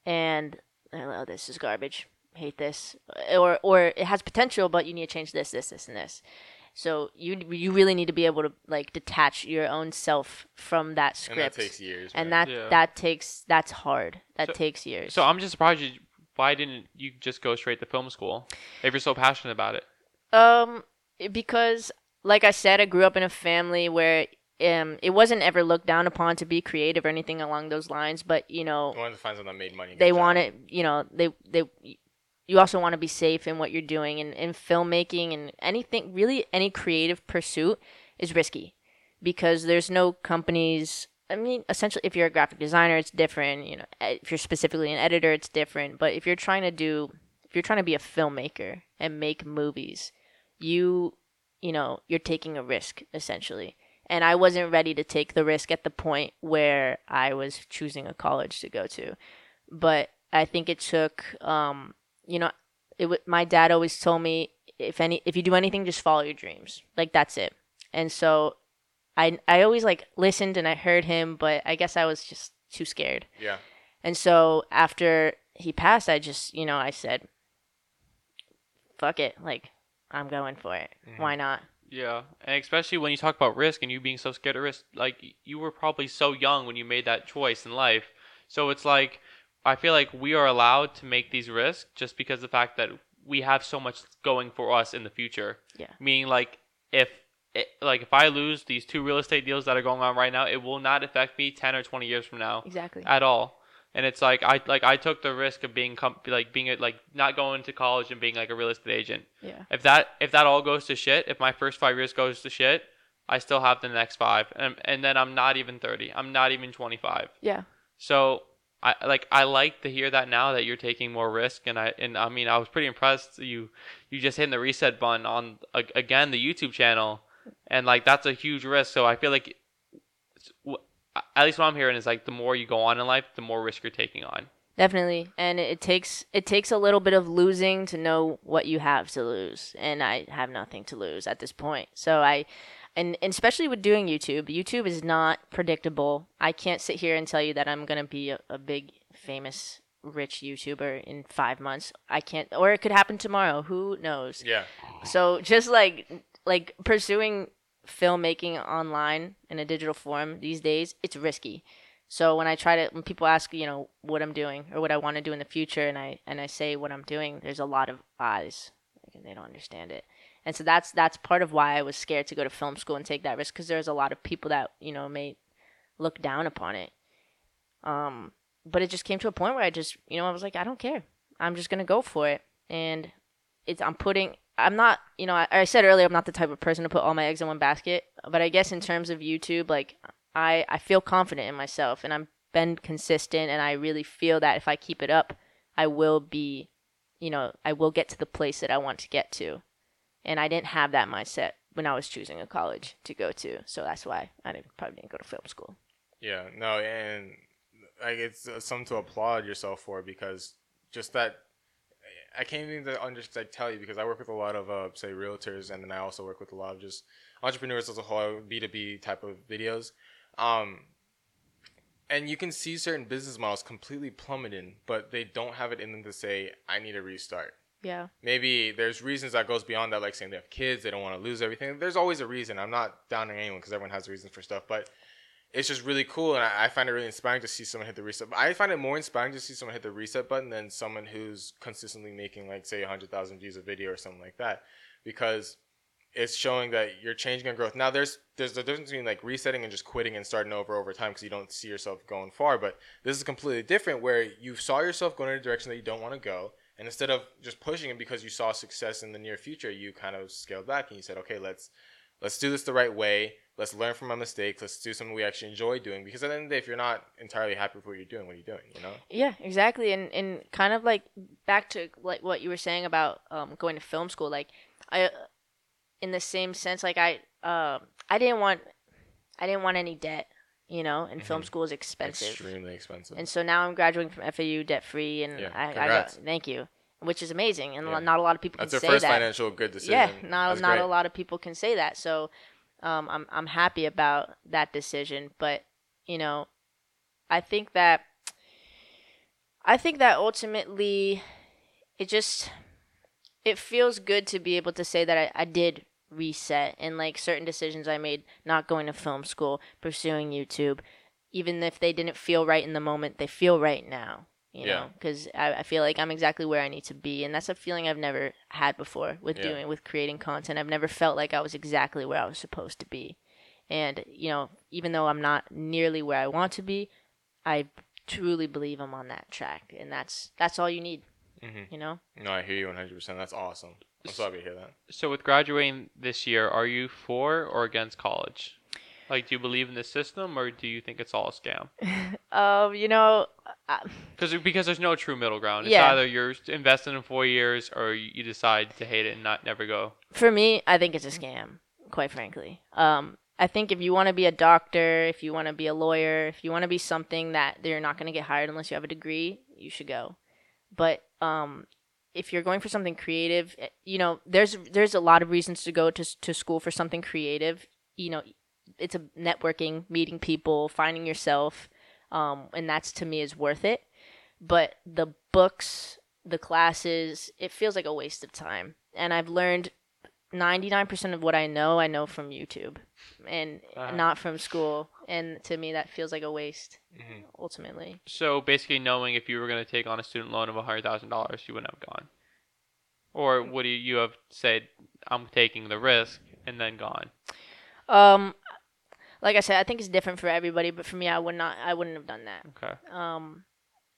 and oh, this is garbage. Hate this, or or it has potential, but you need to change this, this, this, and this. So you you really need to be able to like detach your own self from that script. and script, that takes years and man. that Yeah. that takes that's hard. That So- takes years. So I'm just surprised you. Why didn't you just go straight to film school if you're so passionate about it? Um, because like I said, I grew up in a family where um it wasn't ever looked down upon to be creative or anything along those lines. But you know, I wanted to find something that made money. they Good job. want it. You know, they they. You also want to be safe in what you're doing, and in filmmaking and anything really any creative pursuit is risky because there's no companies. I mean, essentially, if you're a graphic designer, it's different. You know, eh, if you're specifically an editor, it's different. But if you're trying to do, if you're trying to be a filmmaker and make movies, you, you know, you're taking a risk essentially. And I wasn't ready to take the risk at the point where I was choosing a college to go to. But I think it took, um, you know, it. W- my dad always told me if any, if you do anything, just follow your dreams. Like that's it. And so I I always like listened and I heard him, but I guess I was just too scared. Yeah. And so after he passed, I just you know I said, "Fuck it, like I'm going for it. Mm-hmm. Why not?" Yeah, and especially when you talk about risk and you being so scared of risk, like you were probably so young when you made that choice in life. So it's like I feel like we are allowed to make these risks just because of the fact that we have so much going for us in the future. Yeah. Meaning like if it, like if I lose these two real estate deals that are going on right now, it will not affect me 10 or 20 years from now Exactly. at all. And it's like I like I took the risk of being com- like being a, like not going to college and being like a real estate agent. Yeah. If that if that all goes to shit, if my first five years goes to shit, I still have the next five, and and then I'm not even thirty. I'm not even twenty five. Yeah. So I like I like to hear that now that you're taking more risk, and I and I mean I was pretty impressed. You you just hitting the reset button on again the YouTube channel, and like that's a huge risk. So I feel like. At least what I'm hearing is like the more you go on in life, the more risk you're taking on. Definitely, and it takes it takes a little bit of losing to know what you have to lose, and I have nothing to lose at this point. So I, and, and especially with doing YouTube, YouTube is not predictable. I can't sit here and tell you that I'm gonna be a, a big famous rich YouTuber in five months. I can't, or it could happen tomorrow. Who knows? Yeah. So just like like pursuing filmmaking online in a digital form these days, it's risky. So when I try to when people ask, you know, what I'm doing or what I want to do in the future and I and I say what I'm doing, there's a lot of eyes. and they don't understand it. And so that's that's part of why I was scared to go to film school and take that risk because there's a lot of people that you know may look down upon it. Um, but it just came to a point where I just you know I was like I don't care. I'm just gonna go for it, and it's I'm putting. I'm not, you know, I, I said earlier I'm not the type of person to put all my eggs in one basket. But I guess in terms of YouTube, like I I feel confident in myself, and I'm been consistent, and I really feel that if I keep it up, I will be, you know, I will get to the place that I want to get to and I didn't have that mindset when I was choosing a college to go to. So that's why I didn't, probably didn't go to film school. Yeah, no, and like it's uh, something to applaud yourself for because just that I can't even understand tell you because I work with a lot of uh, say realtors and then I also work with a lot of just entrepreneurs as a whole B two B type of videos. Um, and you can see certain business models completely plummeting, but they don't have it in them to say, "I need a restart." Yeah. Maybe there's reasons that goes beyond that, like saying they have kids, they don't want to lose everything. There's always a reason. I'm not downing anyone because everyone has reasons for stuff, but it's just really cool, and I, I, find it really inspiring to see someone hit the reset. I find it more inspiring to see someone hit the reset button than someone who's consistently making like say 100,000 views a video or something like that, because it's showing that you're changing and growth. Now there's there's a difference between like resetting and just quitting and starting over over time because you don't see yourself going far. But this is completely different where you saw yourself going in a direction that you don't want to go and instead of just pushing it because you saw success in the near future, you kind of scaled back and you said, okay, let's let's do this the right way. Let's learn from our mistakes. Let's do something we actually enjoy doing. Because at the end of the day, if you're not entirely happy with what you're doing, what are you doing? You know? Yeah, exactly. And and kind of like back to like what you were saying about um, going to film school. Like I, in the same sense, like I uh, I didn't want I didn't want any debt you know, and mm-hmm. film school is expensive. Extremely expensive. And so now I'm graduating from FAU debt free, and yeah, I, I got, thank you, which is amazing, and yeah. not a lot of people That's can say that. That's their first financial good decision. Yeah, not That's not great. a lot of people can say that. So, um, I'm I'm happy about that decision, but you know, I think that I think that ultimately, it just it feels good to be able to say that I, I did reset and like certain decisions I made, not going to film school, pursuing YouTube, even if they didn't feel right in the moment, they feel right now. You yeah. know, because I, I feel like I'm exactly where I need to be, and that's a feeling I've never had before with yeah. doing with creating content. I've never felt like I was exactly where I was supposed to be, and you know, even though I'm not nearly where I want to be, I truly believe I'm on that track, and that's that's all you need. Mm-hmm. You know. No, I hear you 100. percent That's awesome. I'm so happy to hear that. So, with graduating this year, are you for or against college? Like, do you believe in the system, or do you think it's all a scam? um, you know, because because there's no true middle ground. It's yeah. either you're investing in four years, or you decide to hate it and not never go. For me, I think it's a scam. Quite frankly, um, I think if you want to be a doctor, if you want to be a lawyer, if you want to be something that you're not going to get hired unless you have a degree, you should go. But um, if you're going for something creative, eh, you know, there's there's a lot of reasons to go to to school for something creative. You know, it's a networking, meeting people, finding yourself, um, and that's to me is worth it. But the books, the classes, it feels like a waste of time. And I've learned 99% of what I know, I know from YouTube and uh-huh. not from school. And to me, that feels like a waste, mm-hmm. ultimately. So basically, knowing if you were going to take on a student loan of $100,000, you wouldn't have gone. Or would you have said, I'm taking the risk and then gone? Um, like I said, I think it's different for everybody, but for me, I would not, I wouldn't have done that. Okay. Um,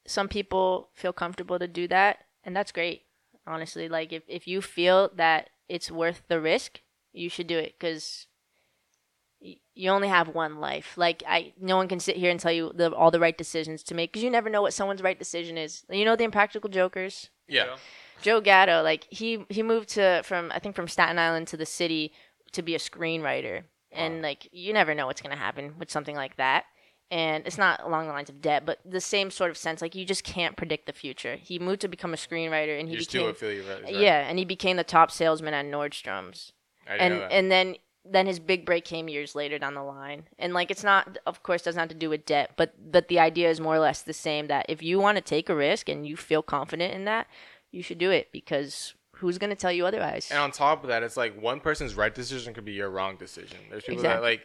some people feel comfortable to do that, and that's great. Honestly, like if if you feel that it's worth the risk, you should do it because you only have one life. Like I, no one can sit here and tell you the, all the right decisions to make because you never know what someone's right decision is. You know the Impractical Jokers. Yeah. Joe Gatto, like he he moved to from I think from Staten Island to the city to be a screenwriter, and like you never know what's gonna happen with something like that and it's not along the lines of debt, but the same sort of sense. Like you just can't predict the future. He moved to become a screenwriter, and he You're became affiliate, right? yeah, and he became the top salesman at Nordstrom's. I and know that. and then then his big break came years later down the line. And like it's not, of course, doesn't have to do with debt, but but the idea is more or less the same. That if you want to take a risk and you feel confident in that, you should do it because who's going to tell you otherwise? And on top of that, it's like one person's right decision could be your wrong decision. There's people exactly. that like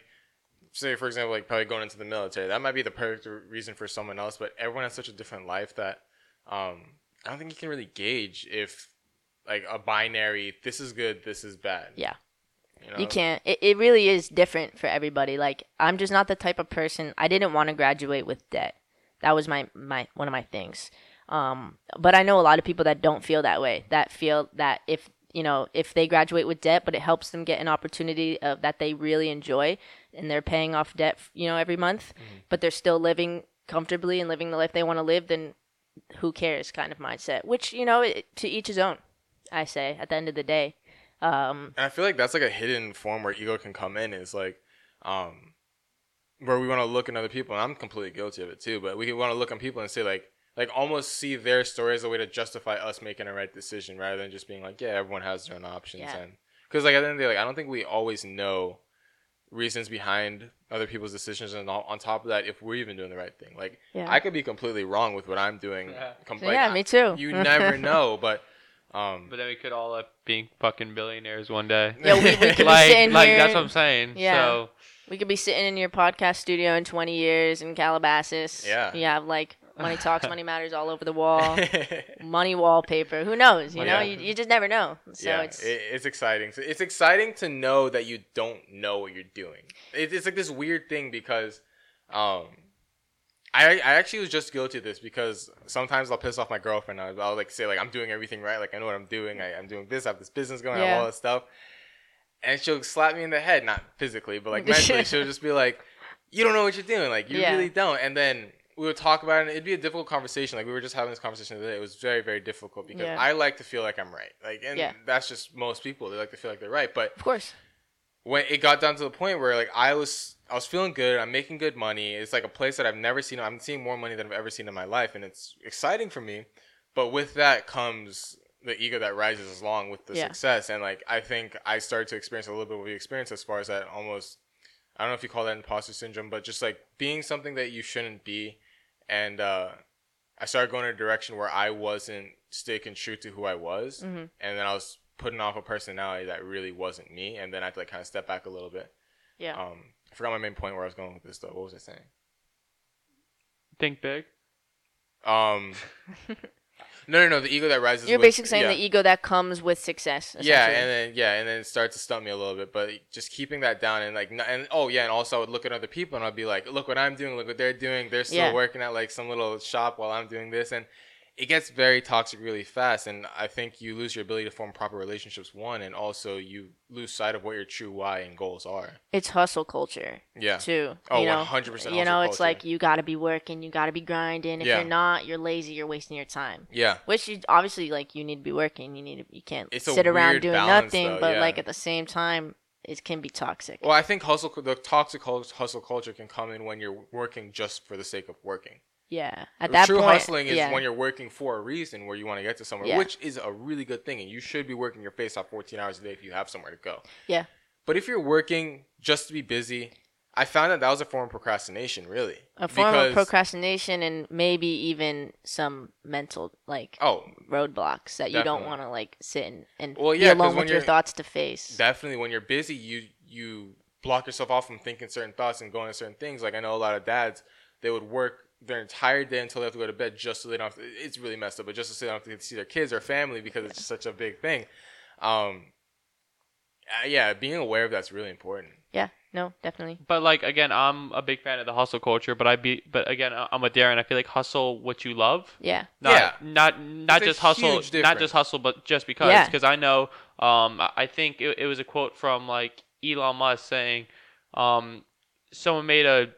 say for example like probably going into the military that might be the perfect reason for someone else but everyone has such a different life that um, i don't think you can really gauge if like a binary. This is good. This is bad. Yeah. You, know? You can't. It, it really is different for everybody. Like I'm just not the type of person. I didn't want to graduate with debt. That was my my one of my things. Um, but I know a lot of people that don't feel that way. That feel that if you know if they graduate with debt, but it helps them get an opportunity of that they really enjoy, and they're paying off debt, you know, every month, mm-hmm. but they're still living comfortably and living the life they want to live. Then who cares? Kind of mindset. Which you know, it, to each his own. I say at the end of the day. Um, and I feel like that's like a hidden form where ego can come in. Is like, um, where we want to look at other people, and I'm completely guilty of it too. But we want to look on people and say like, like almost see their story as a way to justify us making a right decision, rather than just being like, yeah, everyone has their own options, yeah. and because like at the end of the day, like I don't think we always know reasons behind other people's decisions and on top of that if we're even doing the right thing like yeah. i could be completely wrong with what i'm doing yeah, Com- like, yeah me too you never know but um, but then we could all end up being fucking billionaires one day. Yeah, we, we could like, be sitting like here. that's what I'm saying. Yeah. So we could be sitting in your podcast studio in 20 years in Calabasas. Yeah. You have like money talks, money matters all over the wall, money wallpaper. Who knows? You know, yeah. you, you just never know. So yeah, it's it, it's exciting. So it's exciting to know that you don't know what you're doing. It, it's like this weird thing because, um, I, I actually was just guilty of this because sometimes I'll piss off my girlfriend. I'll, I'll like say like I'm doing everything right, like I know what I'm doing. I, I'm doing this. I have this business going. Yeah. I have all this stuff, and she'll slap me in the head, not physically, but like mentally. she'll just be like, "You don't know what you're doing. Like you yeah. really don't." And then we would talk about it. and It'd be a difficult conversation. Like we were just having this conversation today. It was very very difficult because yeah. I like to feel like I'm right. Like and that's just most people. They like to feel like they're right. But of course, when it got down to the point where like I was I was feeling good. I'm making good money. It's like a place that I've never seen. I'm seeing more money than I've ever seen in my life, and it's exciting for me. But with that comes the ego that rises along with the yeah. success. And like I think I started to experience a little bit of the experience as far as that almost I don't know if you call that imposter syndrome, but just like being something that you shouldn't be. And uh, I started going in a direction where I wasn't sticking true to who I was, mm-hmm. and then I was putting off a personality that really wasn't me, and then I had to like kind of step back a little bit. Yeah. Um, I forgot my main point where I was going with this though. What was I saying? Think big. Um. no, no, no. The ego that rises. You're with, basically saying yeah. the ego that comes with success. Yeah, and then yeah, and then it starts to stump me a little bit. But just keeping that down and like, and oh yeah, and also I would look at other people and I'd be like, look what I'm doing, look what they're doing. They're still yeah. working at like some little shop while I'm doing this, and it gets very toxic really fast and i think you lose your ability to form proper relationships one and also you lose sight of what your true why and goals are it's hustle culture yeah too oh you know? 100% you know it's culture. like you got to be working you got to be grinding if yeah. you're not you're lazy you're wasting your time yeah which you obviously like you need to be working you need to you can't it's sit around doing balance, nothing though, but yeah. like at the same time it can be toxic. Well, I think hustle, the toxic hustle culture can come in when you're working just for the sake of working. Yeah. At that True point, hustling is yeah. when you're working for a reason where you want to get to somewhere, yeah. which is a really good thing. And you should be working your face off 14 hours a day if you have somewhere to go. Yeah. But if you're working just to be busy, I found that that was a form of procrastination, really. A form because, of procrastination and maybe even some mental like oh roadblocks that definitely. you don't want to like sit and, and well, yeah, be alone with your thoughts to face. Definitely, when you're busy, you you block yourself off from thinking certain thoughts and going to certain things. Like I know a lot of dads, they would work their entire day until they have to go to bed just so they don't have to, it's really messed up, but just so they don't have to see their kids or family because it's such a big thing. Um, uh, yeah, being aware of that's really important. Yeah, no, definitely. But like again, I'm a big fan of the hustle culture, but I be but again, I'm with Darren. I feel like hustle what you love. Yeah. Not, yeah. Not not just hustle, not just hustle, but just because. Because yeah. I know, um, I think it, it was a quote from like Elon Musk saying, um, someone made a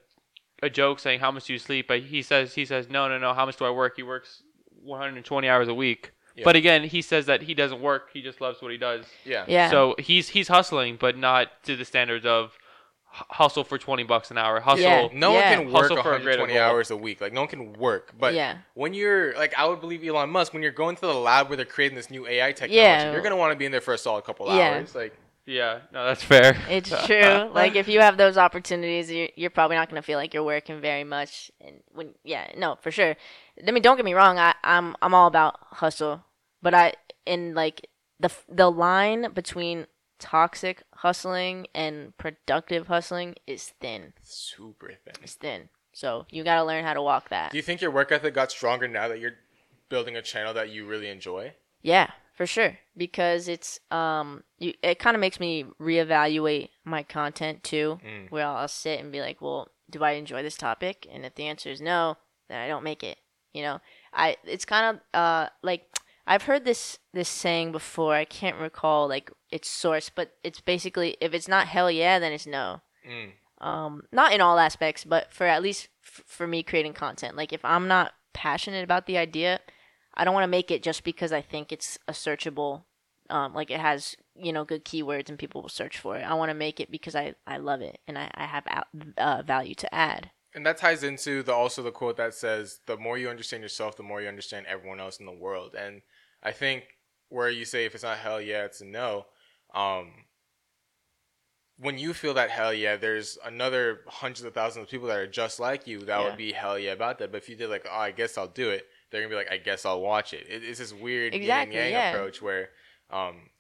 a joke saying how much do you sleep, but he says he says no no no how much do I work? He works 120 hours a week. Yeah. But again, he says that he doesn't work. He just loves what he does. Yeah. Yeah. So he's he's hustling, but not to the standards of hustle for 20 bucks an hour. Hustle. Yeah. No yeah. one can work 120 hours a week. Like no one can work. But yeah. when you're like I would believe Elon Musk when you're going to the lab where they're creating this new AI technology, yeah. you're going to want to be in there for a solid couple yeah. hours. Like yeah, no, that's fair. It's true. like if you have those opportunities, you're, you're probably not gonna feel like you're working very much. And when, yeah, no, for sure. I mean, don't get me wrong. I, I'm I'm all about hustle, but I in like the the line between toxic hustling and productive hustling is thin. Super thin. It's thin. So you got to learn how to walk that. Do you think your work ethic got stronger now that you're building a channel that you really enjoy? Yeah, for sure. Because it's um, you, it kind of makes me reevaluate my content too. Mm. Where I'll, I'll sit and be like, well, do I enjoy this topic? And if the answer is no, then I don't make it. You know, I it's kind of uh like I've heard this this saying before. I can't recall like its source, but it's basically if it's not hell yeah, then it's no. Mm. Um, not in all aspects, but for at least f- for me creating content. Like if I'm not passionate about the idea, I don't want to make it just because I think it's a searchable, um, like it has you know good keywords and people will search for it. I want to make it because I I love it and I I have out, uh, value to add. And that ties into the also the quote that says, "The more you understand yourself, the more you understand everyone else in the world." And I think where you say if it's not hell yeah, it's a no. Um, when you feel that hell yeah, there's another hundreds of thousands of people that are just like you that Yeah. would be hell yeah about that. But if you did like, oh, I guess I'll do it, they're gonna be like, I guess I'll watch it. it it's this weird Exactly, yin and yang yeah. approach where um,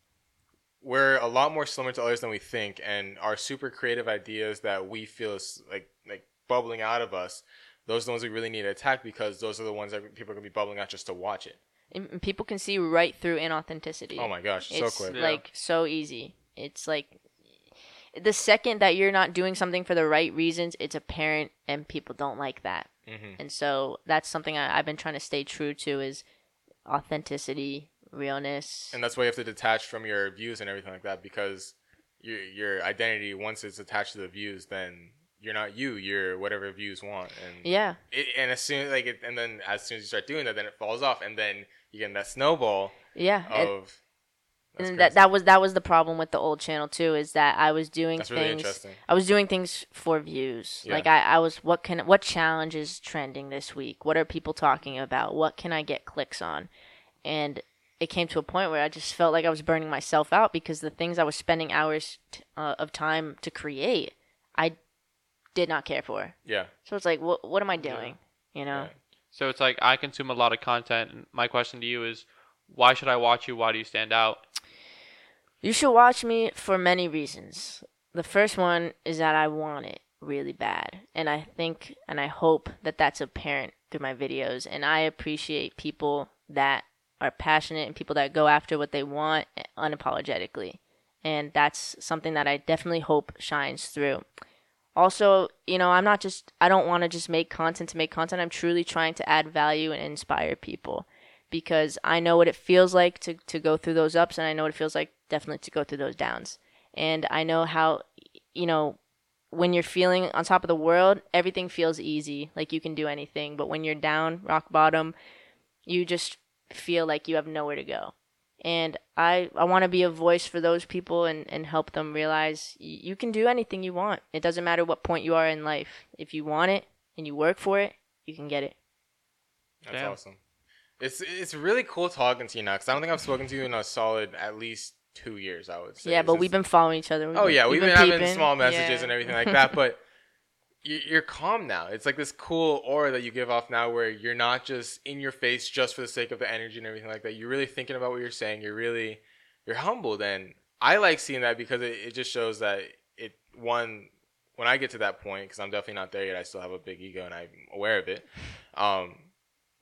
we're a lot more similar to others than we think, and our super creative ideas that we feel is like like bubbling out of us. Those are the ones we really need to attack because those are the ones that people are gonna be bubbling out just to watch it. And and people can see right through inauthenticity. Oh my gosh, so it's quick. Yeah. like so easy. It's like the second that you're not doing something for the right reasons, it's apparent, and people don't like that. Hmm And so that's something I, I've been trying to stay true to is authenticity, realness. And that's why you have to detach from your views and everything like that because your your identity once it's attached to the views, then you're not you. You're whatever views want. And yeah, it, and as soon like it, and then as soon as you start doing that, then it falls off, and then you get that snowball yeah. of. That's and that crazy. that was that was the problem with the old channel too is that I was doing That's really things interesting. I was doing things for views. Yeah. Like I, I was what can what challenge is trending this week? What are people talking about? What can I get clicks on? And it came to a point where I just felt like I was burning myself out because the things I was spending hours t- uh, of time to create, I did not care for. Yeah. So it's like, what what am I doing? You know? Yeah. So it's like I consume a lot of content. And my question to you is, why should I watch you? Why do you stand out? You should watch me for many reasons. The first one is that I want it really bad. And I think and I hope that that's apparent through my videos. And I appreciate people that are passionate and people that go after what they want eh, unapologetically. And that's something that I definitely hope shines through. Also, you know, I'm not just, I don't want to just make content to make content. I'm truly trying to add value and inspire people because I know what it feels like to, to go through those ups and I know what it feels like definitely to go through those downs. And I know how, you know, when you're feeling on top of the world, everything feels easy, like you can do anything. But when you're down, rock bottom, you just feel like you have nowhere to go. And I, I want to be a voice for those people and, and help them realize y- you can do anything you want. It doesn't matter what point you are in life. If you want it and you work for it, you can get it. That's Damn. awesome. It's it's really cool talking to you now because I don't think I've spoken to you in a solid at least two years. I would say. yeah, but we've been following each other. Oh yeah, we've been, having peeping. small messages Yeah. and everything like that, but you- you're calm now. It's like this cool aura that you give off now, where you're not just in your face just for the sake of the energy and everything like that. You're really thinking about what you're saying. You're really you're humbled, and I like seeing that because it, it just shows that it one when I get to that point because I'm definitely not there yet. I still have a big ego and I'm aware of it. Um,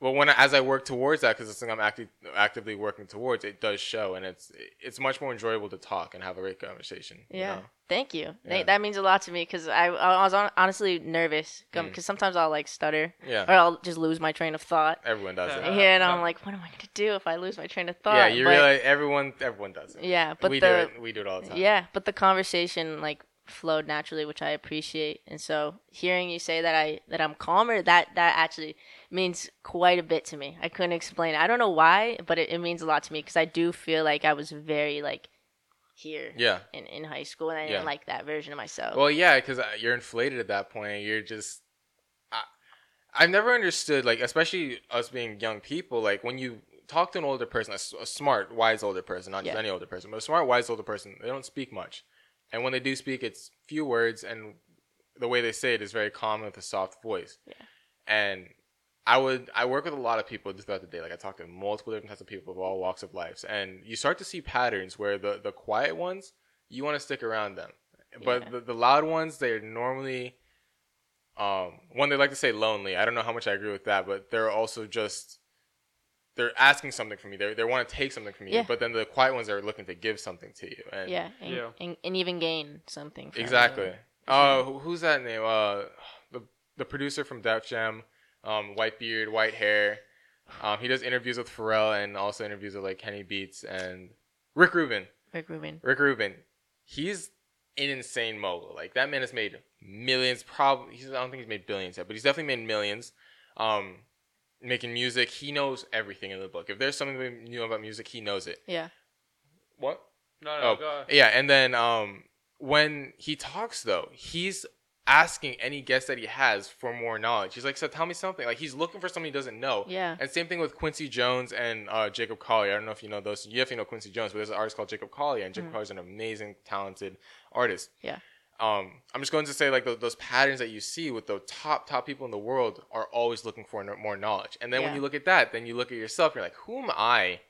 well, when as I work towards that, because it's something I'm active, actively working towards, it does show, and it's it's much more enjoyable to talk and have a great conversation. you Yeah. know? Thank you. Th- Yeah. That means a lot to me because I, I was hon- honestly nervous because Mm. sometimes I'll like stutter yeah. or I'll just lose my train of thought. Everyone does Yeah. it. yeah, and I'm like, what am I gonna do if I lose my train of thought? Yeah, you But- realize everyone everyone does it. Yeah, but we the do it. We do it all the time. yeah, but the conversation like flowed naturally, which I appreciate. And so hearing you say that I that I'm calmer, that that actually means quite a bit to me. I couldn't explain. it. I don't know why, but it, it means a lot to me because I do feel like I was very like here Yeah. in, in high school, and I Yeah. didn't like that version of myself. Well, yeah, because you're inflated at that point. You're just. I, I've never understood, like, especially us being young people, like, when you talk to an older person, a smart, wise older person, not just Yeah. any older person, but a smart, wise older person, they don't speak much. And when they do speak, it's few words, and the way they say it is very calm with a soft voice. Yeah. And I would, I work with a lot of people throughout the day. Like, I talk to multiple different types of people of all walks of life. And you start to see patterns where the, the quiet ones, you want to stick around them. But Yeah. the, the loud ones, they're normally, um, one they like to say lonely. I don't know how much I agree with that, but they're also just, they're asking something from you. They they want to take something from you. Yeah. But then the quiet ones are looking to give something to you. And yeah, and, Yeah. And, and even gain something. From Exactly. it. Uh, who- who's that name? Uh, the the producer from Def Jam, um, white beard, white hair. Um, he does interviews with Pharrell and also interviews with like Kenny Beats and Rick Rubin. Rick Rubin. Rick Rubin, he's an insane mogul. Like that man has made millions. Probably, he's, I don't think he's made billions yet, but he's definitely made millions. Um, making music, he knows everything in the book. If there's something we knew about music, he knows it. Yeah. What? No, Oh, go ahead. Yeah, and then um, when he talks though, he's asking any guest that he has for more knowledge. He's like, "So tell me something." Like he's looking for something he doesn't know. Yeah. And same thing with Quincy Jones and uh, Jacob Collier. I don't know if you know those. You definitely know Quincy Jones, but there's an artist called Jacob Collier, and Jacob Mhm. Collier's an amazing, talented artist. Yeah. Um, I'm just going to say like those, those patterns that you see with the top top people in the world are always looking for no- more knowledge. And then when you look at that, then you look at yourself. You're like, who am I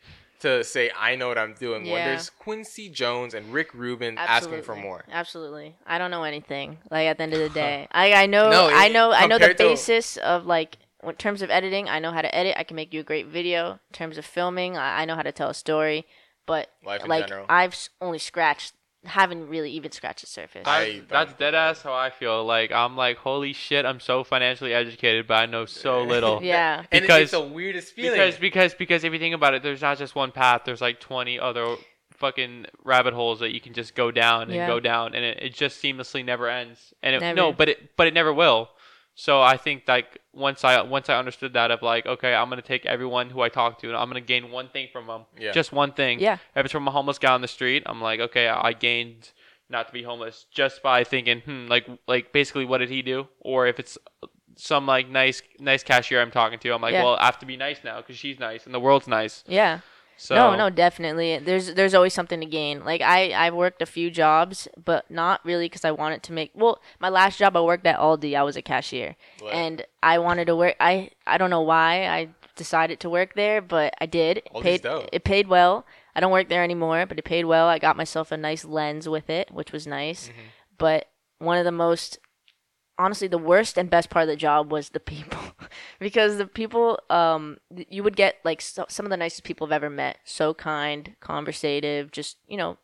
to say I know what I'm doing? When there's Quincy Jones and Rick Rubin asking for more. Absolutely. I don't know anything. Like at the end of the day, I I know No, I know I know the compared to- basis of like in terms of editing. I know how to edit. I can make you a great video. In terms of filming, I, I know how to tell a story. But Life in like general. I've only scratched, haven't really even scratched the surface. I- That's, that's dead ass how I feel. Like I'm like, holy shit, I'm so financially educated, but I know so little. yeah. and because- it's the weirdest feeling. Because because because if you think about it, there's not just one path. There's like 20 other fucking rabbit holes that you can just go down and Yeah. go down, and it, it just seamlessly never ends. And it, Never. no, but it but it never will. So I think like once I once I understood that of like okay, I'm gonna take everyone who I talk to and I'm gonna gain one thing from them, Yeah. just one thing. Yeah. If it's from a homeless guy on the street, I'm like okay, I gained not to be homeless just by thinking hmm like like basically what did he do? Or if it's some like nice nice cashier I'm talking to, I'm like Yeah. well I have to be nice now because she's nice and the world's nice. Yeah. So No, no, definitely. There's there's always something to gain. Like I I've worked a few jobs, but not really because I wanted to make. Well, my last job I worked at Aldi. I was a cashier, Right. and I wanted to work. I I don't know why I decided to work there, but I did. It Aldi's paid dope. it paid well. I don't work there anymore, but it paid well. I got myself a nice lens with it, which was nice. Mm-hmm. But one of the most honestly the worst and best part of the job was the people. Because the people um you would get like so, some of the nicest people i've ever met. So kind conversative just you know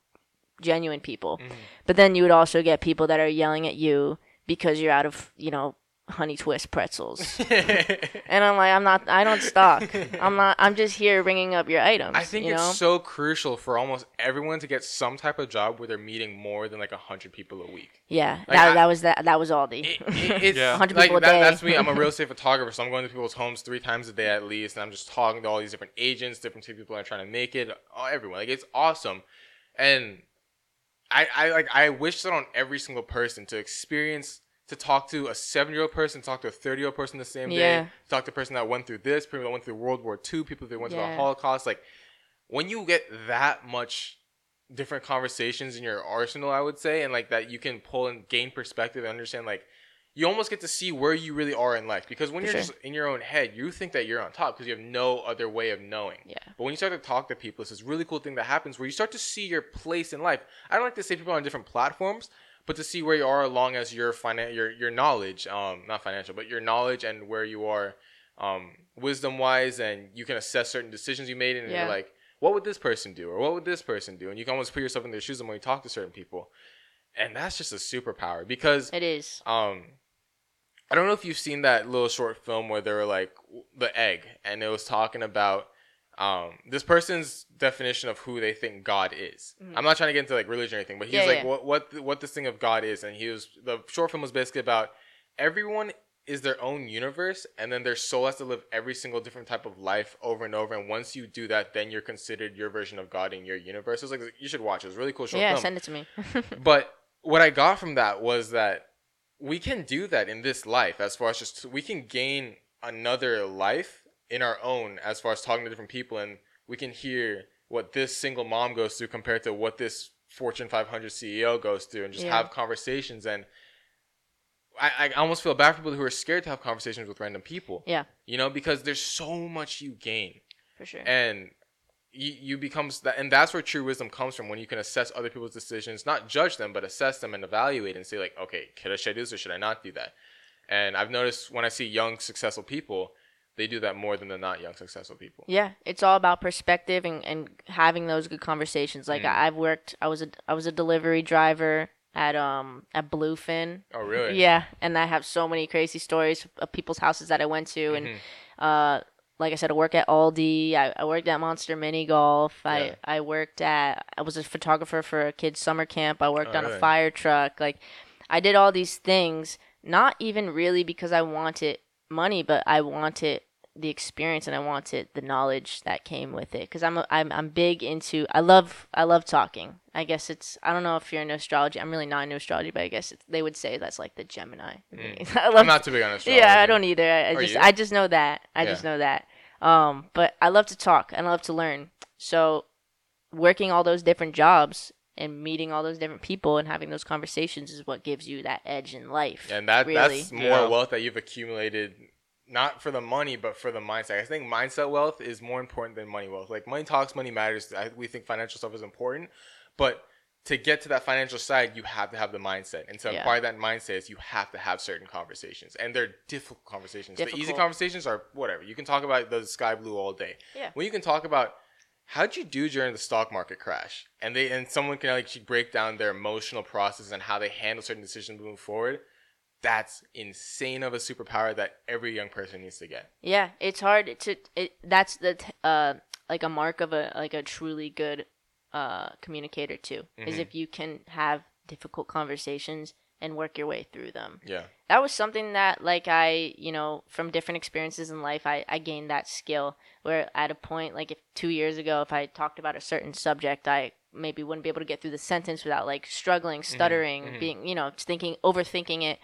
genuine people. But then you would also get people that are yelling at you because you're out of you know honey twist pretzels and i'm like i'm not i don't stock i'm not i'm just here ringing up your items I think you it's know so crucial for almost everyone to get some type of job where they're meeting more than like a hundred people a week. yeah Like, that, I- that was that that was aldi It, it, it's Yeah. 100 like people a day. that's me. I'm a real estate photographer, so I'm going to people's homes three times a day at least, and I'm just talking to all these different agents, different people that are trying to make it, all, everyone. Like it's awesome, and I, I like I wish that on every single person to experience to talk to a seven year old person, talk to a thirty year old person the same Yeah. day, talk to a person that went through this, people that went through World War II, people that went through the Holocaust. Like when you get that much different conversations in your arsenal, I would say, and like that you can pull and gain perspective and understand like you almost get to see where you really are in life because when For you're sure. just in your own head, you think that you're on top because you have no other way of knowing. Yeah. But when you start to talk to people, it's this really cool thing that happens where you start to see your place in life. I don't like to say people are on different platforms, but to see where you are along as your finan- your your knowledge, um, not financial, but your knowledge and where you are, um, wisdom wise, and you can assess certain decisions you made, and Yeah. you're like, what would this person do, or what would this person do, and you can almost put yourself in their shoes when you talk to certain people, and that's just a superpower because it is. um I don't know if you've seen that little short film where they were like the egg and it was talking about um this person's definition of who they think God is. I'm not trying to get into like religion or anything, but he Mm-hmm. Yeah, was like yeah. what what what this thing of God is and he was the short film was basically about everyone is their own universe and then their soul has to live every single different type of life over and over and once you do that then you're considered your version of God in your universe. It was like you should watch it. It was really cool short yeah film. send it to me But what I got from that was that we can do that in this life as far as just we can gain another life in our own as far as talking to different people and we can hear what this single mom goes through compared to what this Fortune 500 CEO goes through and just Yeah. have conversations. And I, I almost feel bad for people who are scared to have conversations with random people. yeah. You know, because there's so much you gain. For sure. And you, you becomes that and that's where true wisdom comes from when you can assess other people's decisions not judge them but assess them and evaluate and say like okay should I do this or should I not do that? And I've noticed when I see young successful people they do that more than the not young successful people. Yeah, it's all about perspective and, and having those good conversations. Like Mm. I, I've worked, I was a I was a delivery driver at um at Bluefin. Oh, really? Yeah, and I have so many crazy stories of people's houses that I went to, and Mhm. uh, like I said, I work at Aldi. I, I worked at Monster Mini Golf. Yeah. I I worked at I was a photographer for a kids summer camp. I worked Oh, on really? a fire truck. Like I did all these things, not even really because I wanted money, but I wanted the experience and I wanted the knowledge that came with it. Because I'm, a, I'm I'm big into I love I love talking. I guess it's I don't know if you're into astrology. I'm really not into astrology, but I guess it's, they would say that's like the Gemini. Mm. I love I'm not too big on astrology. yeah, I don't either. I, I just you? I just know that. I just know that. Um, but I love to talk and I love to learn. So working all those different jobs and meeting all those different people and having those conversations is what gives you that edge in life. And that really. that's more Yeah. wealth that you've accumulated, not for the money, but for the mindset. I think mindset wealth is more important than money wealth. Like money talks, money matters. I, we think financial stuff is important, but to get to that financial side, you have to have the mindset, and to Yeah. acquire that mindset, is you have to have certain conversations, and they're difficult conversations. The easy conversations are whatever. You can talk about the sky blue all day. Yeah. When you can talk about how'd you do during the stock market crash, and they and someone can like break down their emotional process and how they handle certain decisions moving forward. That's insane of a superpower that every young person needs to get. Yeah, it's hard to it. That's the t- uh like a mark of a like a truly good uh communicator too. Is Mhm. if you can have difficult conversations and work your way through them. Yeah. That was something that like I, you know, from different experiences in life, I I gained that skill where at a point like if 2 years ago if I talked about a certain subject, I maybe wouldn't be able to get through the sentence without like struggling, stuttering, mhm. being, you know, thinking overthinking it.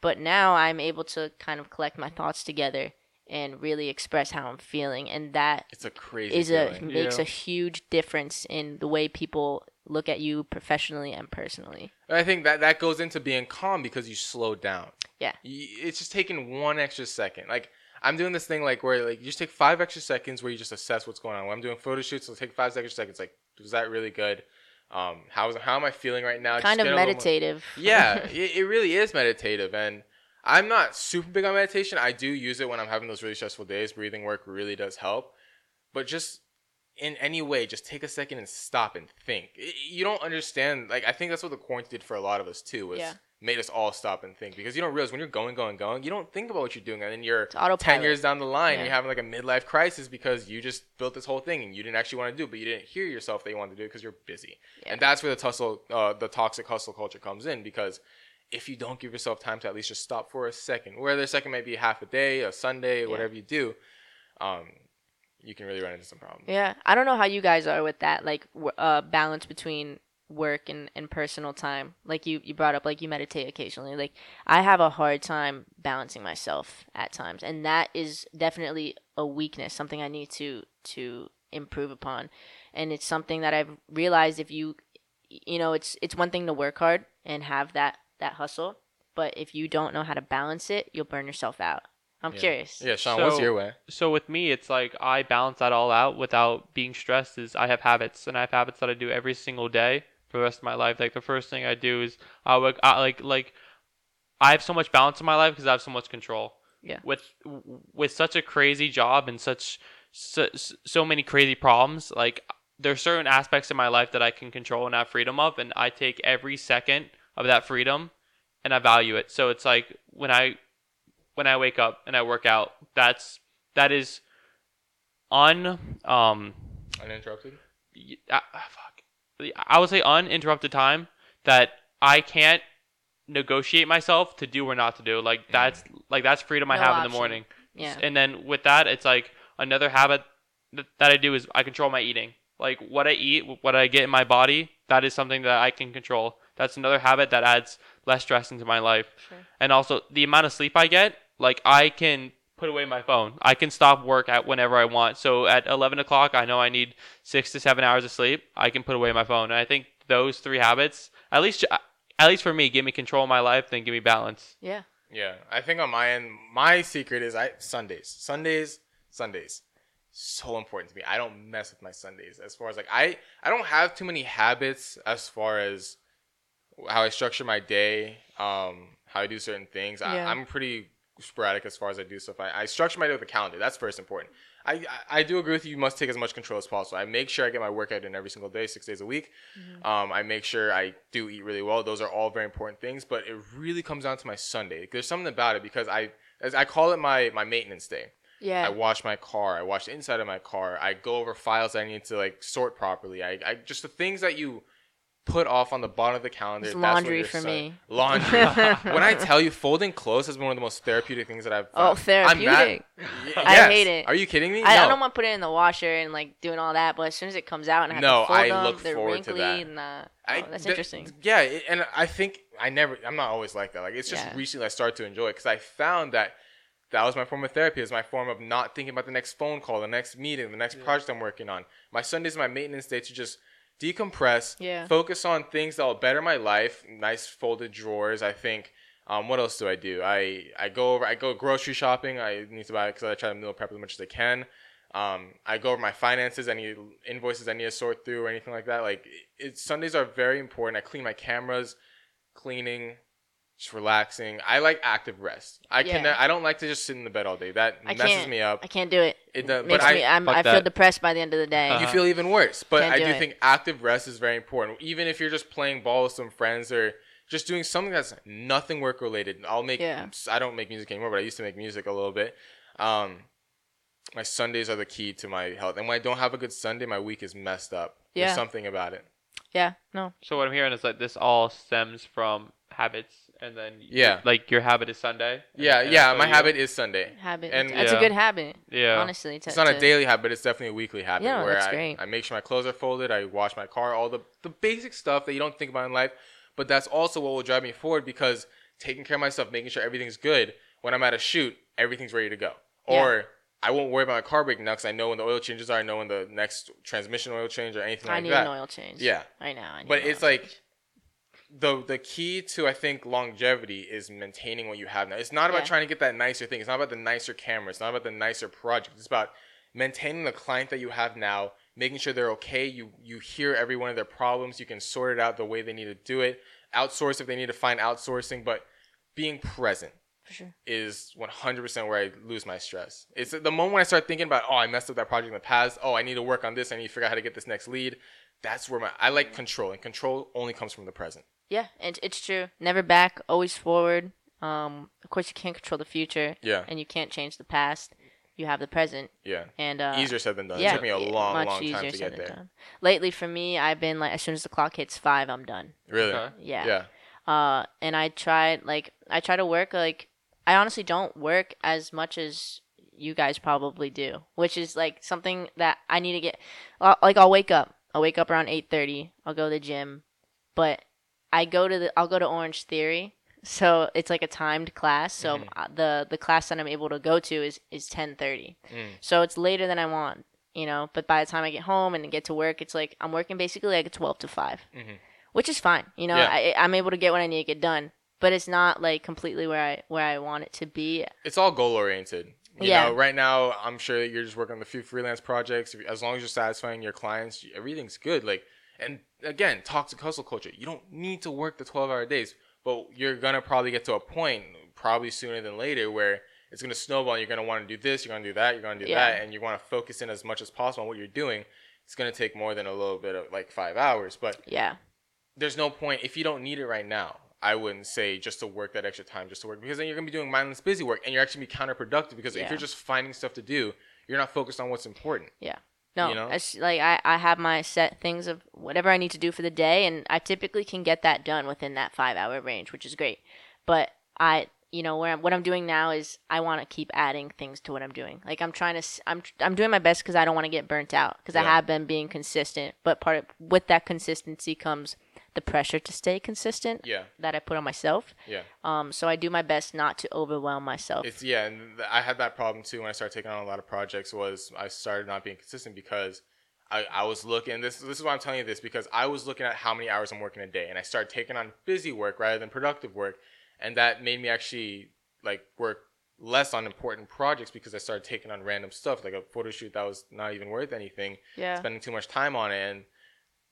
But now I'm able to kind of collect my thoughts together and really express how I'm feeling and that It's a crazy is a feeling. makes Yeah. a huge difference in the way people look at you professionally and personally. And I think that that goes into being calm because you slow down. Yeah. Y- It's just taking one extra second. Like I'm doing this thing like where like you just take five extra seconds where you just assess what's going on. When I'm doing photo shoots, I'll take five extra seconds. Like, was that really good? Um, how's how am I feeling right now? Just kind of get a little more- meditative. yeah, it, it really is meditative, and I'm not super big on meditation. I do use it when I'm having those really stressful days. Breathing work really does help, but just in any way, just take a second and stop and think. You don't understand. Like I think that's what the quarantine did for a lot of us too. Was Yeah. Made us all stop and think because you don't realize when you're going, going, going, you don't think about what you're doing, and then you're ten years down the line, Yeah. you're having like a midlife crisis because you just built this whole thing and you didn't actually want to do, it, but you didn't hear yourself that you wanted to do it because you're busy. Yeah. And that's where the tussle, uh, the toxic hustle culture comes in because if you don't give yourself time to at least just stop for a second, whether a second may be half a day, a Sunday, Yeah. whatever you do, um, you can really run into some problems. Yeah, I don't know how you guys are with that, like uh, balance between work and, and personal time. Like you, you brought up, like you meditate occasionally. Like I have a hard time balancing myself at times, and that is definitely a weakness, something I need to to improve upon. And it's something that I've realized if you, you know, it's it's one thing to work hard and have that that hustle, but if you don't know how to balance it, you'll burn yourself out. I'm Yeah. curious. Yeah, Sean, what's your way? so with me it's like i balance that all out without being stressed is i have habits and i have habits that i do every single day for the rest of my life like the first thing i do is i would I, like like i have so much balance in my life because i have so much control Yeah. with with such a crazy job and such so, so many crazy problems like there's certain aspects in my life that i can control and have freedom of and i take every second of that freedom and i value it so it's like when i when i wake up and i work out that's that is un um Uninterrupted. y- ah, fuck I would say uninterrupted time that I can't negotiate myself to do or not to do. Like mm-hmm. that's like that's freedom I No have in the morning. Yeah. And then with that, it's like another habit that I do is I control my eating. Like what I eat, what I get in my body, that is something that I can control. That's another habit that adds less stress into my life. Sure. And also the amount of sleep I get, like I can put away my phone. I can stop work at whenever I want. So at 11 o'clock, I know I need six to seven hours of sleep. I can put away my phone. And I think those three habits, at least, at least for me, give me control of my life, then give me balance. Yeah. Yeah, I think on my end, my secret is I Sundays, Sundays, Sundays, so important to me. I don't mess with my Sundays as far as like I I don't have too many habits as far as how I structure my day, um, how I do certain things. Yeah. I, I'm pretty sporadic as far as I do stuff. I, I structure my day with a calendar. That's first important. I, I, do agree with you. You must take as much control as possible. I make sure I get my workout in every single day, six days a week. Mm-hmm. Um, I make sure I do eat really well. Those are all very important things. But it really comes down to my Sunday. There's something about it because I, as I call it my my maintenance day. Yeah. I wash my car. I wash the inside of my car. I go over files I need to like sort properly. I, I just the things that you put off on the bottom of the calendar. It's laundry for me. Laundry. when I tell you, folding clothes has been one of the most therapeutic things that I've. Oh, therapeutic! yes. I hate it. Are you kidding me? I, no. I don't want to put it in the washer and like doing all that, but as soon as it comes out and I have no, to fold I them, look they're forward wrinkly to that. And, uh, I, oh, that's th- interesting. Yeah, and I think I never. I'm not always like that. Like it's just yeah. recently I started to enjoy it because I found that that was my form of therapy. It's my form of not thinking about the next phone call, the next meeting, the next yeah. project I'm working on. My Sundays, my maintenance day to just decompress, yeah. focus on things that will better my life. Nice folded drawers. I think. Um, what else do I do? I, I go over. I go grocery shopping. I need to buy because I try to meal prep as much as I can. Um, I go over my finances, any invoices I need to sort through or anything like that. Like it, Sundays are very important. I clean my cameras, cleaning, just relaxing. I like active rest. I yeah. can. I don't like to just sit in the bed all day. That I messes me up. I can't do it. It does. But I, me, I'm, I feel depressed by the end of the day. Uh-huh. You feel even worse. But can't I do, do think active rest is very important. Even if you're just playing ball with some friends or just doing something that's nothing work related. I'll make. Yeah. I don't make music anymore, but I used to make music a little bit. Um, my Sundays are the key to my health, and when I don't have a good Sunday, my week is messed up. Yeah. There's something about it. Yeah. No. So what I'm hearing is that this all stems from habits and then yeah, like your habit is Sunday. Yeah, and, yeah, my you. habit is Sunday. Habit, and that's yeah. a good habit. Yeah, honestly, to, it's not to, a daily habit. It's definitely a weekly habit. Yeah, where that's I, great. I make sure my clothes are folded. I wash my car. All the the basic stuff that you don't think about in life, but that's also what will drive me forward because taking care of myself, making sure everything's good. When I'm at a shoot, everything's ready to go. Yeah. Or I won't worry about my car breaking now because I know when the oil changes are. I know when the next transmission oil change or anything I like that. I need an oil change. Yeah, I know. I but it's like the the key to I think longevity is maintaining what you have now. It's not about yeah. trying to get that nicer thing. It's not about the nicer camera. It's not about the nicer project. It's about maintaining the client that you have now, making sure they're okay. You you hear every one of their problems. You can sort it out the way they need to do it. Outsource if they need to find outsourcing, but being present sure. is 100% where I lose my stress. It's the moment when I start thinking about, oh, I messed up that project in the past. Oh, I need to work on this. I need to figure out how to get this next lead. That's where my I like control, and control only comes from the present. Yeah, and it's true. Never back, always forward. Um, of course, you can't control the future. Yeah. And you can't change the past. You have the present. Yeah. And uh, easier said than done. Yeah, it took me a long, much long time to get there. Done. Lately, for me, I've been like, as soon as the clock hits five, I'm done. Really? Okay. Yeah. Yeah. Uh, and I tried like I try to work like I honestly don't work as much as you guys probably do, which is like something that I need to get. Like I'll wake up. I'll wake up around eight thirty. I'll go to the gym, but I go to the I'll go to Orange Theory. So it's like a timed class. So mm-hmm. the the class that I'm able to go to is is 10:30. Mm. So it's later than I want, you know, but by the time I get home and get to work, it's like I'm working basically like a 12 to 5. Mm-hmm. Which is fine. You know, yeah. I I'm able to get what I need to get done, but it's not like completely where I where I want it to be. It's all goal oriented. You yeah. know, right now I'm sure that you're just working on a few freelance projects. As long as you're satisfying your clients, everything's good. Like and again, toxic hustle culture. You don't need to work the 12 hour days, but you're going to probably get to a point, probably sooner than later, where it's going to snowball. You're going to want to do this, you're going to do that, you're going to do yeah. that, and you want to focus in as much as possible on what you're doing. It's going to take more than a little bit of like five hours, but yeah, there's no point if you don't need it right now. I wouldn't say just to work that extra time just to work because then you're gonna be doing mindless busy work and you're actually be counterproductive because yeah. if you're just finding stuff to do, you're not focused on what's important. Yeah. No, you know? it's like I, I have my set things of whatever I need to do for the day, and I typically can get that done within that five hour range, which is great. But I, you know, where I'm, what I'm doing now is I want to keep adding things to what I'm doing. Like I'm trying to, I'm, I'm doing my best because I don't want to get burnt out because yeah. I have been being consistent. But part of, with that consistency comes the pressure to stay consistent yeah. that I put on myself. Yeah. Um, so I do my best not to overwhelm myself. It's yeah, and I had that problem too when I started taking on a lot of projects. Was I started not being consistent because I, I was looking. This this is why I'm telling you this because I was looking at how many hours I'm working a day, and I started taking on busy work rather than productive work, and that made me actually like work less on important projects because I started taking on random stuff like a photo shoot that was not even worth anything. Yeah. Spending too much time on it and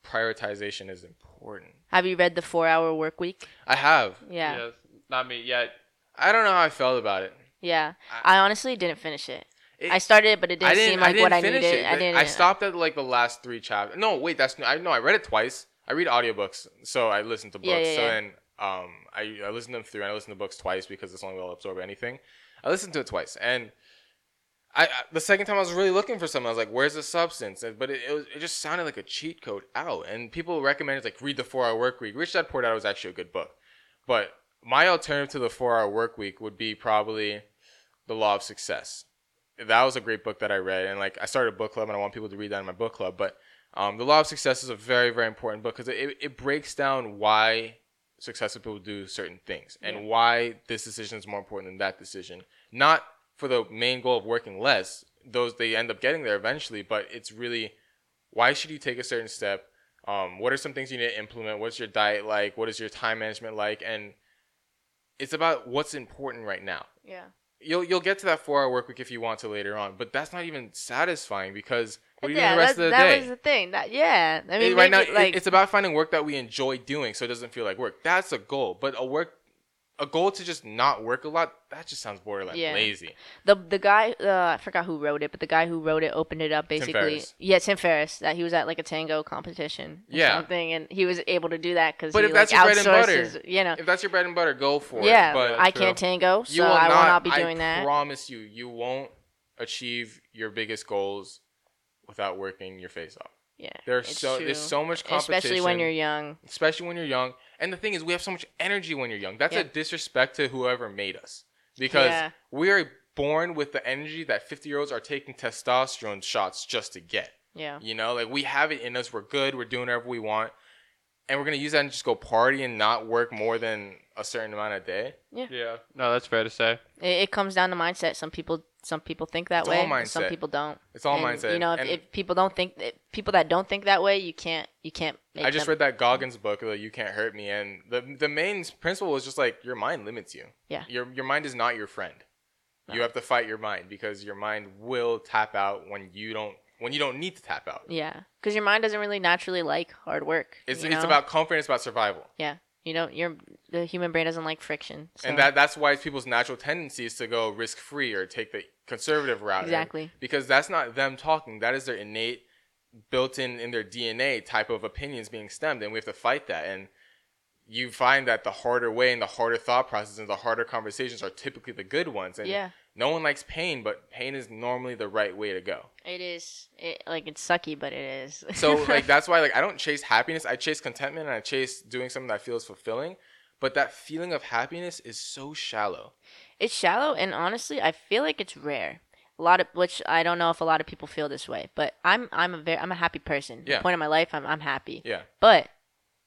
prioritization is important. Have you read the Four Hour Work Week? I have. Yeah. Yes. Not me yet. I don't know how I felt about it. Yeah, I, I honestly didn't finish it. it. I started it, but it didn't, didn't seem like I what I needed. It. I didn't. I stopped at like the last three chapters. No, wait, that's no I know I read it twice. I read audiobooks, so I listen to books. Yeah, yeah, so then um, I I listen to them through, and I listen to books twice because it's the only way I'll absorb anything. I listened to it twice, and I, I, the second time I was really looking for something. I was like, "Where's the substance?" But it, it, was, it just sounded like a cheat code out. And people recommended like read the Four Hour Work Week. Rich Dad Poor Dad was actually a good book, but my alternative to the Four Hour Work Week would be probably The Law of Success. That was a great book that I read, and like I started a book club, and I want people to read that in my book club. But um, The Law of Success is a very very important book because it, it breaks down why successful people do certain things and yeah. why this decision is more important than that decision. Not for the main goal of working less. Those they end up getting there eventually, but it's really why should you take a certain step? Um, what are some things you need to implement? What's your diet like? What is your time management like? And it's about what's important right now. Yeah. You'll you'll get to that four hour work week if you want to later on, but that's not even satisfying because what are you yeah, doing the rest of the that day? That was the thing. That yeah, I mean, it, right now like, it's about finding work that we enjoy doing, so it doesn't feel like work. That's a goal, but a work, a goal to just not work a lot. That just sounds borderline yeah. lazy. The the guy, uh, I forgot who wrote it, but the guy who wrote it opened it up basically. Tim yeah, Tim Ferriss. That he was at like a tango competition. yeah. Something, and he was able to do that because. But he, if that's like, your bread and butter, you know, if that's your bread and butter, go for yeah, it. Yeah, I can't tango, so will I will not be doing I that. I promise you, you won't achieve your biggest goals without working your face off. Yeah. There's so true. there's so much competition. Especially when you're young. Especially when you're young. And the thing is we have so much energy when you're young. That's yeah. a disrespect to whoever made us. Because yeah. we are born with the energy that 50 year olds are taking testosterone shots just to get. Yeah. You know, like we have it in us. We're good. We're doing whatever we want. And we're going to use that and just go party and not work more than a certain amount a day. Yeah. Yeah. No, that's fair to say. It, it comes down to mindset. Some people some people think that it's way. Some people don't. It's all and, mindset. You know, if, if, people don't think if people that don't think that way, you can't you can't. I just them. read that Goggins book, like "You Can't Hurt Me," and the the main principle is just like your mind limits you. Yeah. Your your mind is not your friend. No. You have to fight your mind because your mind will tap out when you don't when you don't need to tap out. Yeah, because your mind doesn't really naturally like hard work. It's it's know? about comfort. It's about survival. Yeah. You know, your the human brain doesn't like friction. So. And that that's why people's natural tendency is to go risk free or take the conservative route. Exactly. Because that's not them talking. That is their innate, built in in their DNA type of opinions being stemmed, and we have to fight that. And you find that the harder way and the harder thought process and the harder conversations are typically the good ones. And yeah. No one likes pain, but pain is normally the right way to go. It is. It, like it's sucky, but it is. so like that's why like I don't chase happiness. I chase contentment and I chase doing something that feels fulfilling. But that feeling of happiness is so shallow. It's shallow, and honestly, I feel like it's rare. A lot of which I don't know if a lot of people feel this way, but I'm I'm a very I'm a happy person. Yeah. At the point in my life, I'm I'm happy. Yeah. But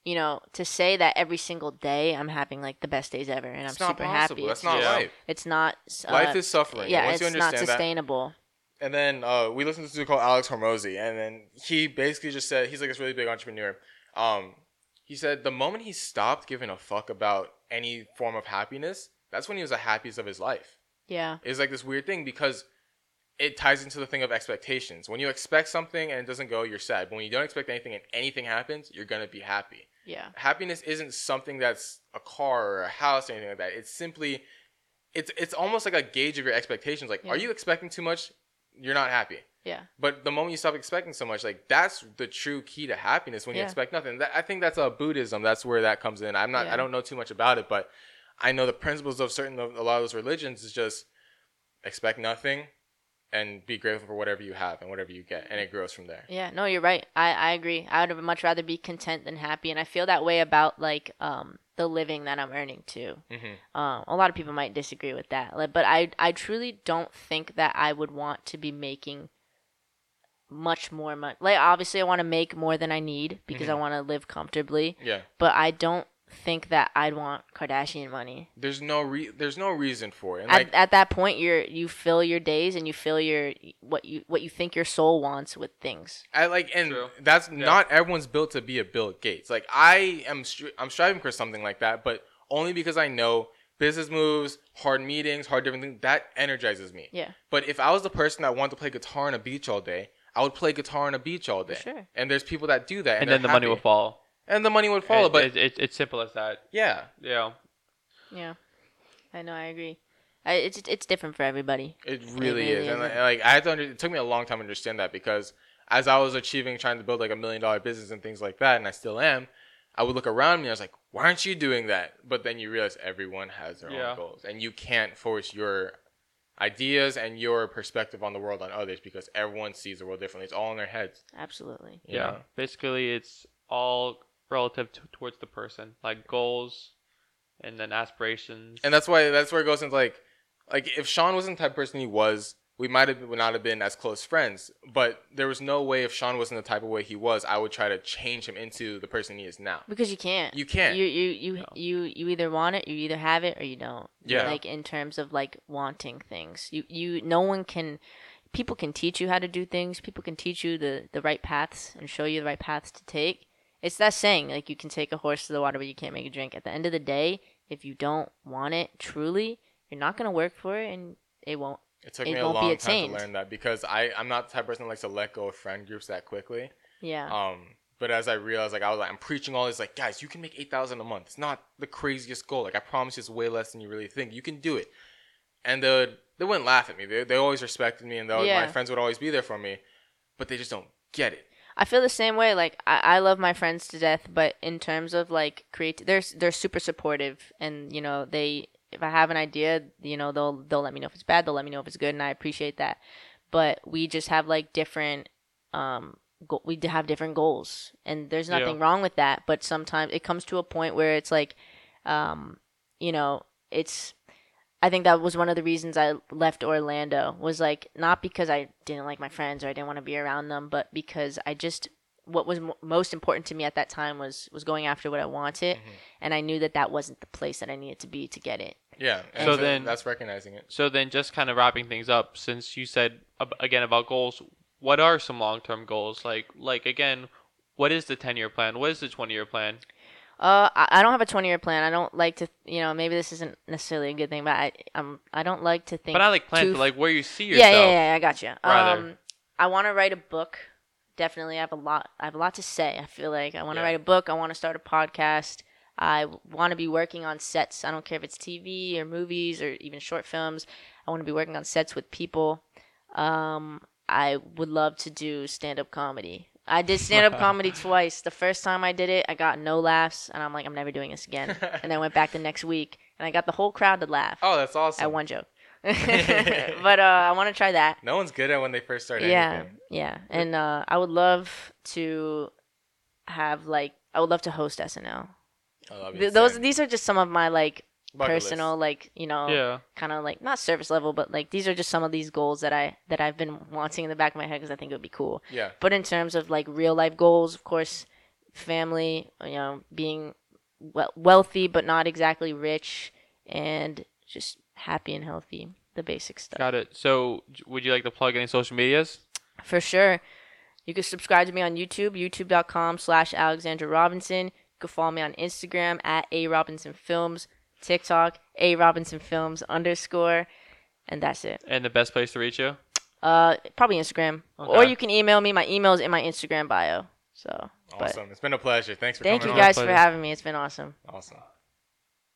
you know, to say that every single day I'm having like the best days ever and it's I'm super possible. happy. That's not yeah. life. It's not. Uh, life is suffering. Yeah, Once it's not sustainable. That, and then uh, we listened to a dude called Alex Hormozi, and then he basically just said he's like this really big entrepreneur. Um, he said the moment he stopped giving a fuck about any form of happiness, that's when he was the happiest of his life. Yeah. It's like this weird thing because it ties into the thing of expectations. When you expect something and it doesn't go, you're sad. But when you don't expect anything and anything happens, you're gonna be happy. Yeah. Happiness isn't something that's a car or a house or anything like that. It's simply it's it's almost like a gauge of your expectations. Like, yeah. are you expecting too much? You're not happy. Yeah. But the moment you stop expecting so much, like that's the true key to happiness when you expect nothing. That, I think that's a Buddhism. That's where that comes in. I'm not. Yeah. I don't know too much about it, but I know the principles of certain a lot of those religions is just expect nothing and be grateful for whatever you have and whatever you get and it grows from there. Yeah no you're right. I, I agree. I would much rather be content than happy and i feel that way about like um the living that i'm earning too. Mm-hmm. um a lot of people might disagree with that but i i truly don't think that i would want to be making much more money like obviously i want to make more than i need because mm-hmm. i want to live comfortably yeah. but i don't think that I'd want Kardashian money. There's no re- there's no reason for it. at, like, at that point, you're you fill your days and you fill your what you what you think your soul wants with things. I like, and True. that's yeah. not everyone's built to be a Bill Gates. Like I am, stri- I'm striving for something like that, but only because I know business moves, hard meetings, hard different things that energizes me. Yeah. But if I was the person that wanted to play guitar on a beach all day, I would play guitar on a beach all day. Sure. And there's people that do that, and, and then the happy. money will fall and the money would follow. It, but it, it, it's simple as that. Yeah. Yeah. Yeah, I know. I agree. I, it's it's different for everybody. It really, it really is, and like, like, I had to. Under, it took me a long time to understand that because as I was achieving, trying to build like a million dollar business and things like that, and I still am. I would look around me. And I was like, "Why aren't you doing that?" But then you realize everyone has their yeah. own goals, and you can't force your ideas and your perspective on the world on others because everyone sees the world differently. It's all in their heads. Absolutely. Yeah. Know? Basically, it's all relative to, towards the person, like goals, and then aspirations. And that's why that's where it goes into like, like if Sean wasn't the type of person he was, we might have would not have been as close friends. But there was no way if Sean wasn't the type of way he was, I would try to change him into the person he is now. Because you can't. You can't. You you you no. you you either want it, you either have it, or you don't. Yeah. Like in terms of like wanting things, you you no one can. People can teach you how to do things. People can teach you the the right paths and show you the right paths to take. It's that saying like you can take a horse to the water, but you can't make it drink. At the end of the day, if you don't want it truly, you're not gonna work for it, and it won't it took it me a long time to learn that because I I'm not the type of person that likes to let go of friend groups that quickly. Yeah. Um, but as I realized, like I was like, I'm preaching all this, like guys, you can make eight thousand a month. It's not the craziest goal. Like I promise, you, it's way less than you really think. You can do it. And they would, they wouldn't laugh at me. They they always respected me, and yeah. my friends would always be there for me. But they just don't get it. I feel the same way. Like I, I love my friends to death, but in terms of like create, they're they're super supportive, and you know they if I have an idea, you know, they'll they'll let me know if it's bad, they'll let me know if it's good, and I appreciate that. But we just have like different um go- we have different goals, and there's nothing yeah. wrong with that. But sometimes it comes to a point where it's like, um, you know, it's. I think that was one of the reasons I left Orlando was like not because I didn't like my friends or I didn't want to be around them, but because I just what was m- most important to me at that time was was going after what I wanted, mm-hmm. and I knew that that wasn't the place that I needed to be to get it. Yeah. so then that's recognizing it. So then, just kind of wrapping things up, since you said again about goals, what are some long-term goals? Like, like again, what is the ten-year plan? What is the twenty-year plan? Uh, I don't have a twenty-year plan. I don't like to, you know, maybe this isn't necessarily a good thing, but I, um, I don't like to think. But I like plans, like where you see yourself. Yeah, yeah, yeah. I got you. Rather. Um, I want to write a book. Definitely, I have a lot. I have a lot to say. I feel like I want to yeah. write a book. I want to start a podcast. I want to be working on sets. I don't care if it's TV or movies or even short films. I want to be working on sets with people. Um, I would love to do stand up comedy. I did stand up comedy twice. The first time I did it, I got no laughs, and I'm like, I'm never doing this again. and I went back the next week, and I got the whole crowd to laugh. Oh, that's awesome. At one joke. but uh, I want to try that. No one's good at when they first start. Yeah, anything. yeah, and uh, I would love to have like I would love to host SNL. Th- those these are just some of my like Bucket personal list. like you know yeah. kind of like not service level but like these are just some of these goals that i that i've been wanting in the back of my head because i think it would be cool. Yeah. But in terms of like real life goals of course family you know being we- wealthy but not exactly rich and just happy and healthy the basic stuff. Got it. So would you like to plug any social medias? For sure. You can subscribe to me on youtube youtube.com slash alexandra robinson. You can follow me on Instagram at A Robinson Films, TikTok A Robinson Films underscore, and that's it. And the best place to reach you? Uh, probably Instagram, okay. or you can email me. My email is in my Instagram bio. So awesome! It's been a pleasure. Thanks for thank coming. Thank you guys for having me. It's been awesome. Awesome.